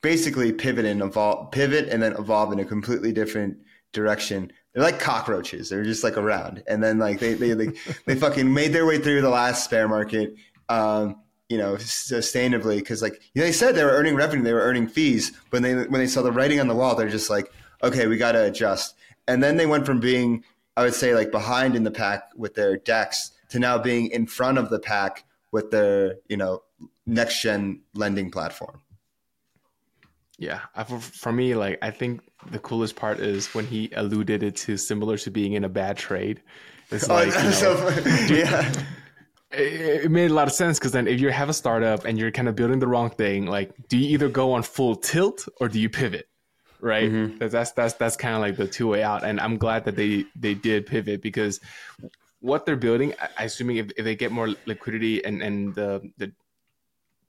basically pivot and evolve, pivot and then evolve in a completely different direction. They're like cockroaches. They're just like around, and then like they they like, they fucking made their way through the last spare market. Um, you know, sustainably because like they said they were earning revenue, they were earning fees, but they when they saw the writing on the wall, they're just like, okay, we got to adjust. And then they went from being, I would say, like behind in the pack with their DEX to now being in front of the pack with their you know next gen lending platform. Yeah, for, for me, like I think the coolest part is when he alluded it to similar to being in a bad trade. It's oh, like, you know, so, yeah. It, it made a lot of sense because then if you have a startup and you're kind of building the wrong thing, like do you either go on full tilt or do you pivot? Right. That's that's that's, that's kind of like the two way out. And I'm glad that they they did pivot because what they're building, I, assuming if, if they get more liquidity and and the the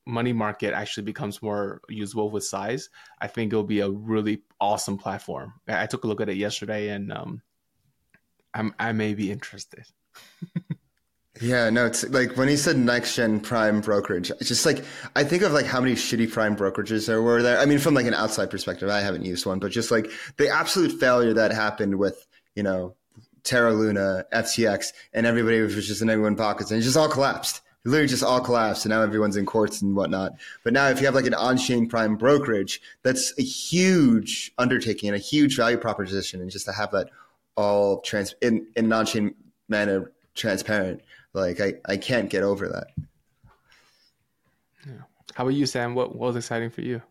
money market actually becomes more usable with size, I think it'll be a really awesome platform. I, I took a look at it yesterday and um, I'm I may be interested. Yeah, no, it's like when he said next gen prime brokerage, it's just like I think of like how many shitty prime brokerages there were there. I mean, from like an outside perspective, I haven't used one, but just like the absolute failure that happened with, you know, Terra Luna, FTX, and everybody was just in everyone's pockets and it just all collapsed. It literally just all collapsed and now everyone's in courts and whatnot. But now if you have like an on-chain prime brokerage, that's a huge undertaking and a huge value proposition. And just to have that all trans in, in non-chain manner transparent like I, I can't get over that. Yeah. How about you, Sam? What, what was exciting for you?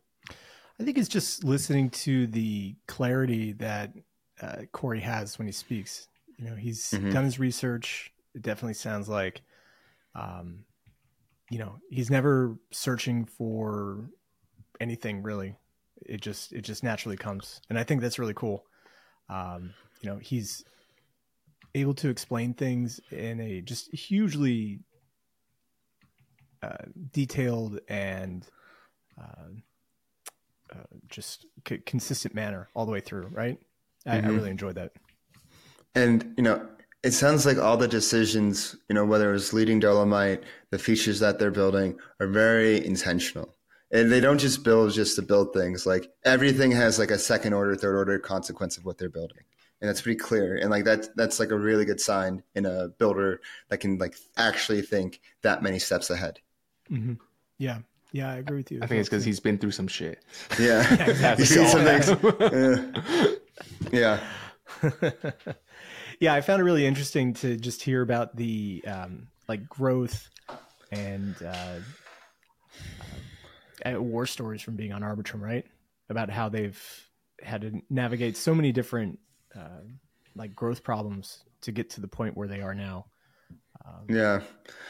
I think it's just listening to the clarity that uh, Corey has when he speaks. You know, he's Mhm. done his research. It definitely sounds like, um, you know, he's never searching for anything really. It just it just naturally comes, and I think that's really cool. Um, you know, he's able to explain things in a just hugely uh, detailed and uh, uh, just c- consistent manner all the way through. Right? I, I Mhm. really enjoyed that. And, you know, it sounds like all the decisions, you know, whether it was leading Dolomite, the features that they're building are very intentional. And they don't just build just to build things. Like everything has like a second order, third order consequence of what they're building. And that's pretty clear. And like that's that's like a really good sign in a builder that can like actually think that many steps ahead. hmm Yeah, yeah, I agree with you. I think it's because he's been through some shit. Yeah. exactly. you see some things. Yeah. yeah. yeah, I found it really interesting to just hear about the um, like growth and uh, uh, war stories from being on Arbitrum, right? About how they've had to navigate so many different uh, like growth problems to get to the point where they are now. Yeah.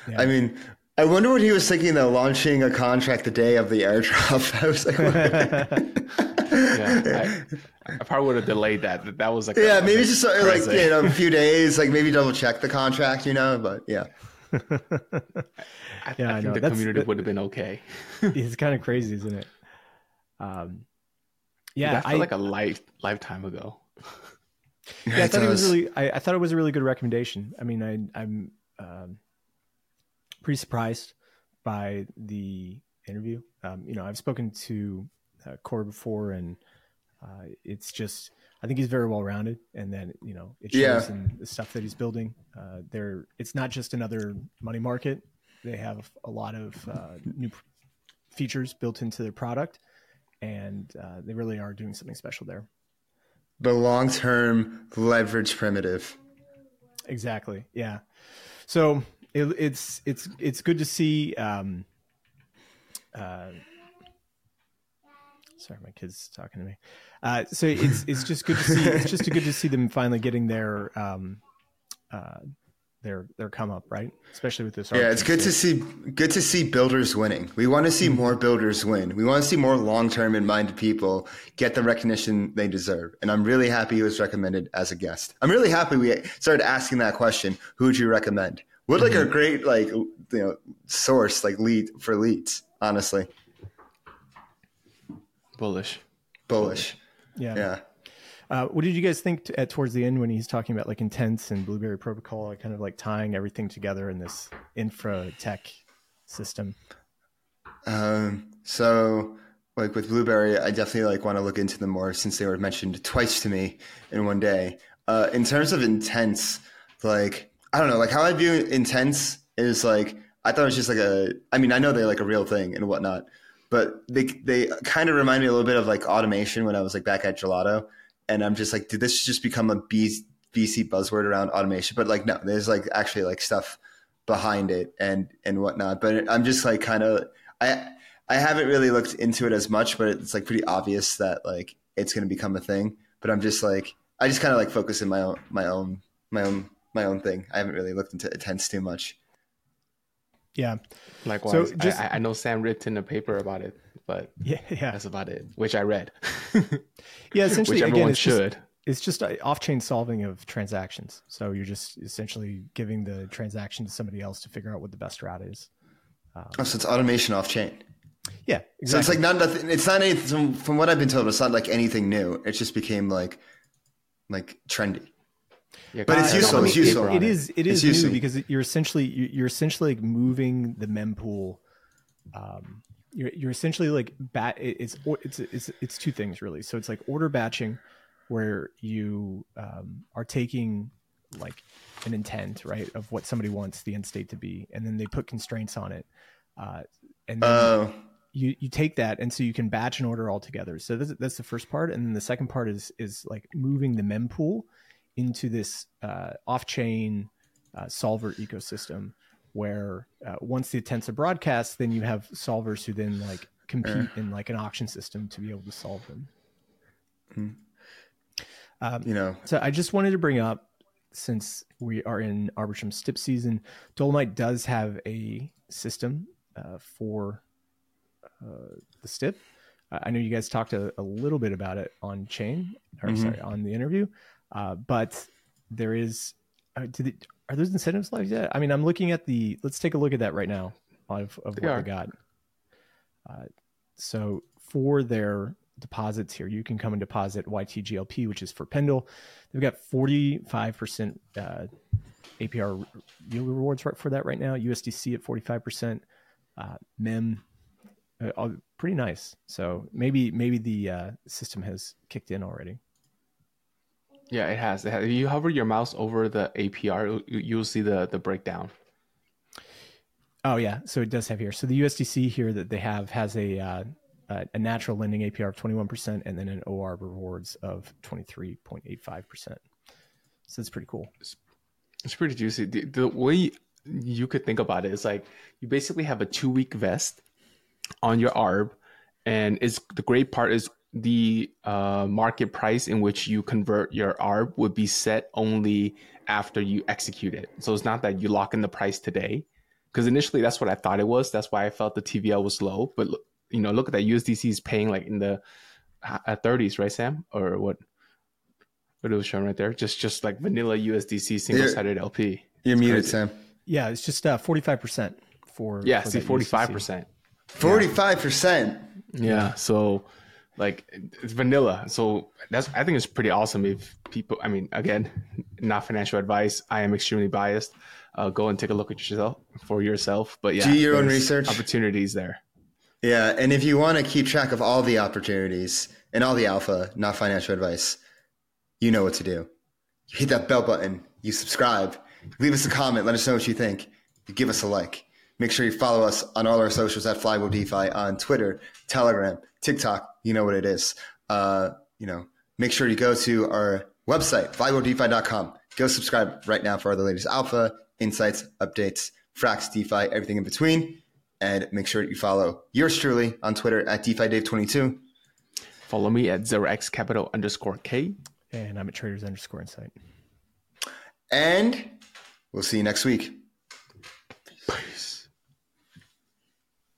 Yeah. I mean, I wonder what he was thinking though, launching a contract the day of the airdrop. I was like, yeah, I, I probably would have delayed that. That was like yeah, a- maybe just uh, like, you know, a few days, like maybe double check the contract, you know, but yeah. I, Yeah, I I think know. the That's- community that- would have been okay. it's kind of crazy, isn't it? Um, yeah, that felt I, like a life lifetime ago. yeah, I thought it was really. I, I thought it was a really good recommendation. I mean, I, I'm um, pretty surprised by the interview. Um, you know, I've spoken to uh, Corey before, and Uh, it's just I think he's very well rounded, and then you know it Yeah. in the stuff that he's building. Uh, there, it's not just another money market. They have a lot of uh, new features built into their product, and uh, they really are doing something special there. The long term leverage primitive. Exactly. Yeah. So it, it's it's it's good to see. Um, uh, sorry, my kid's talking to me. Uh, so it's it's just good to see. It's just good to see them finally getting their um, uh, their their come up right, especially with this. Yeah, it's good to see good to see builders winning. We want to see mm-hmm. more builders win. We want to see more long term and minded people get the recognition they deserve. And I'm really happy he was recommended as a guest. I'm really happy we started asking that question. Who would you recommend? What like a mm-hmm. great like you know source like lead for leads. Honestly, Bullish. bullish. Yeah. Yeah. Uh, what did you guys think t- at towards the end when he's talking about like intents and Blueberry Protocol, kind of like tying everything together in this infra tech system? Um, so like with Blueberry, I definitely like want to look into them more since they were mentioned twice to me in one day. Uh, in terms of intents, like I don't know, like how I view intents is like I thought it was just like a. I mean, I know they're like a real thing and whatnot, but they they kind of remind me a little bit of like automation when I was like back at Gelato, and I'm just like, did this just become a VC buzzword around automation? But like, no, there's like actually like stuff behind it and and whatnot. But I'm just like kind of I I haven't really looked into it as much, but it's like pretty obvious that like it's going to become a thing. But I'm just like I just kind of like focus in my own my own my own my own thing. I haven't really looked into intents too much. Yeah. Likewise, So just- I, I know Sam written a paper about it, but Yeah. Yeah. that's about it, which I read. Yeah. Essentially, which again, everyone it's just, it's just a off-chain solving of transactions. So you're just essentially giving the transaction to somebody else to figure out what the best route is. Oh, so it's automation off chain. Yeah, exactly. So it's like not nothing. It's not anything. From what I've been told, it's not like anything new. It just became like like trendy. Yeah, But it's I- I useful, it's useful. paper it on is it It's is new useful. because you're essentially you- you're essentially like moving the mempool. Um, you're you're essentially like bat. It's it's it's it's two things really. So it's like order batching, where you um, are taking like an intent right of what somebody wants the end state to be, and then they put constraints on it, uh, and then Oh, you you take that and so you can batch and order all together so that's, that's the first part and then the second part is is like moving the mempool into this uh, off-chain uh, solver ecosystem where uh, once the attempts are broadcast then you have solvers who then like compete in like an auction system to be able to solve them um, you know, so I just wanted to bring up, since we are in Arbitrum STIP season, Dolomite does have a system uh, for uh, the STIP. Uh, I know you guys talked a, a little bit about it on chain, or Mhm. sorry, on the interview, uh, but there is. Uh, are those incentives like that? I mean, I'm looking at the. Let's take a look at that right now of, of what are. they got. Uh, so for their deposits here, you can come and deposit YTGLP, which is for Pendle. They've got 45% uh, APR yield rewards right for that right now. USDC at 45%. Uh, MEM, uh, pretty nice. So maybe maybe the uh, system has kicked in already. Yeah, it has. It has. If you hover your mouse over the APR, you- you'll see the the breakdown. Oh yeah, so it does have here. So the USDC here that they have has a uh, a natural lending APR of 21% and then an oARB rewards of 23.85%. So it's pretty cool. It's pretty juicy. The, the way you could think about it is like you basically have a two week vest on your ARB, and it's the great part is the uh, market price in which you convert your ARB would be set only after you execute it. So it's not that you lock in the price today, because initially that's what I thought it was. That's why I felt the TVL was low. But you know, look at that USDC is paying like in the uh, 30s, right, Sam? Or what? What it was shown right there, just just like vanilla USDC single sided LP. you're It's muted, crazy. Sam. Yeah, it's just uh, 45% for Yeah, for see, that forty USDC. five percent. Forty-five percent. Yeah, so like it's vanilla. So that's I think it's pretty awesome if people. I mean, again, not financial advice. I am extremely biased. Uh, go and take a look at yourself for yourself. But yeah, Do your own research. Opportunities there. Yeah, and if you want to keep track of all the opportunities and all the alpha, not financial advice, you know what to do. You hit that bell button, you subscribe, leave us a comment, let us know what you think, you give us a like. Make sure you follow us on all our socials at Flywheel DeFi on Twitter, Telegram, TikTok. You know what it is. Uh, you know, make sure you go to our website, flywheeldefi.com. Go subscribe right now for all the latest alpha, insights, updates, Frax, DeFi, everything in between. And make sure you follow yours truly on Twitter at DeFiDave22. Follow me at 0x capital underscore K. And I'm at traders underscore insight. And we'll see you next week.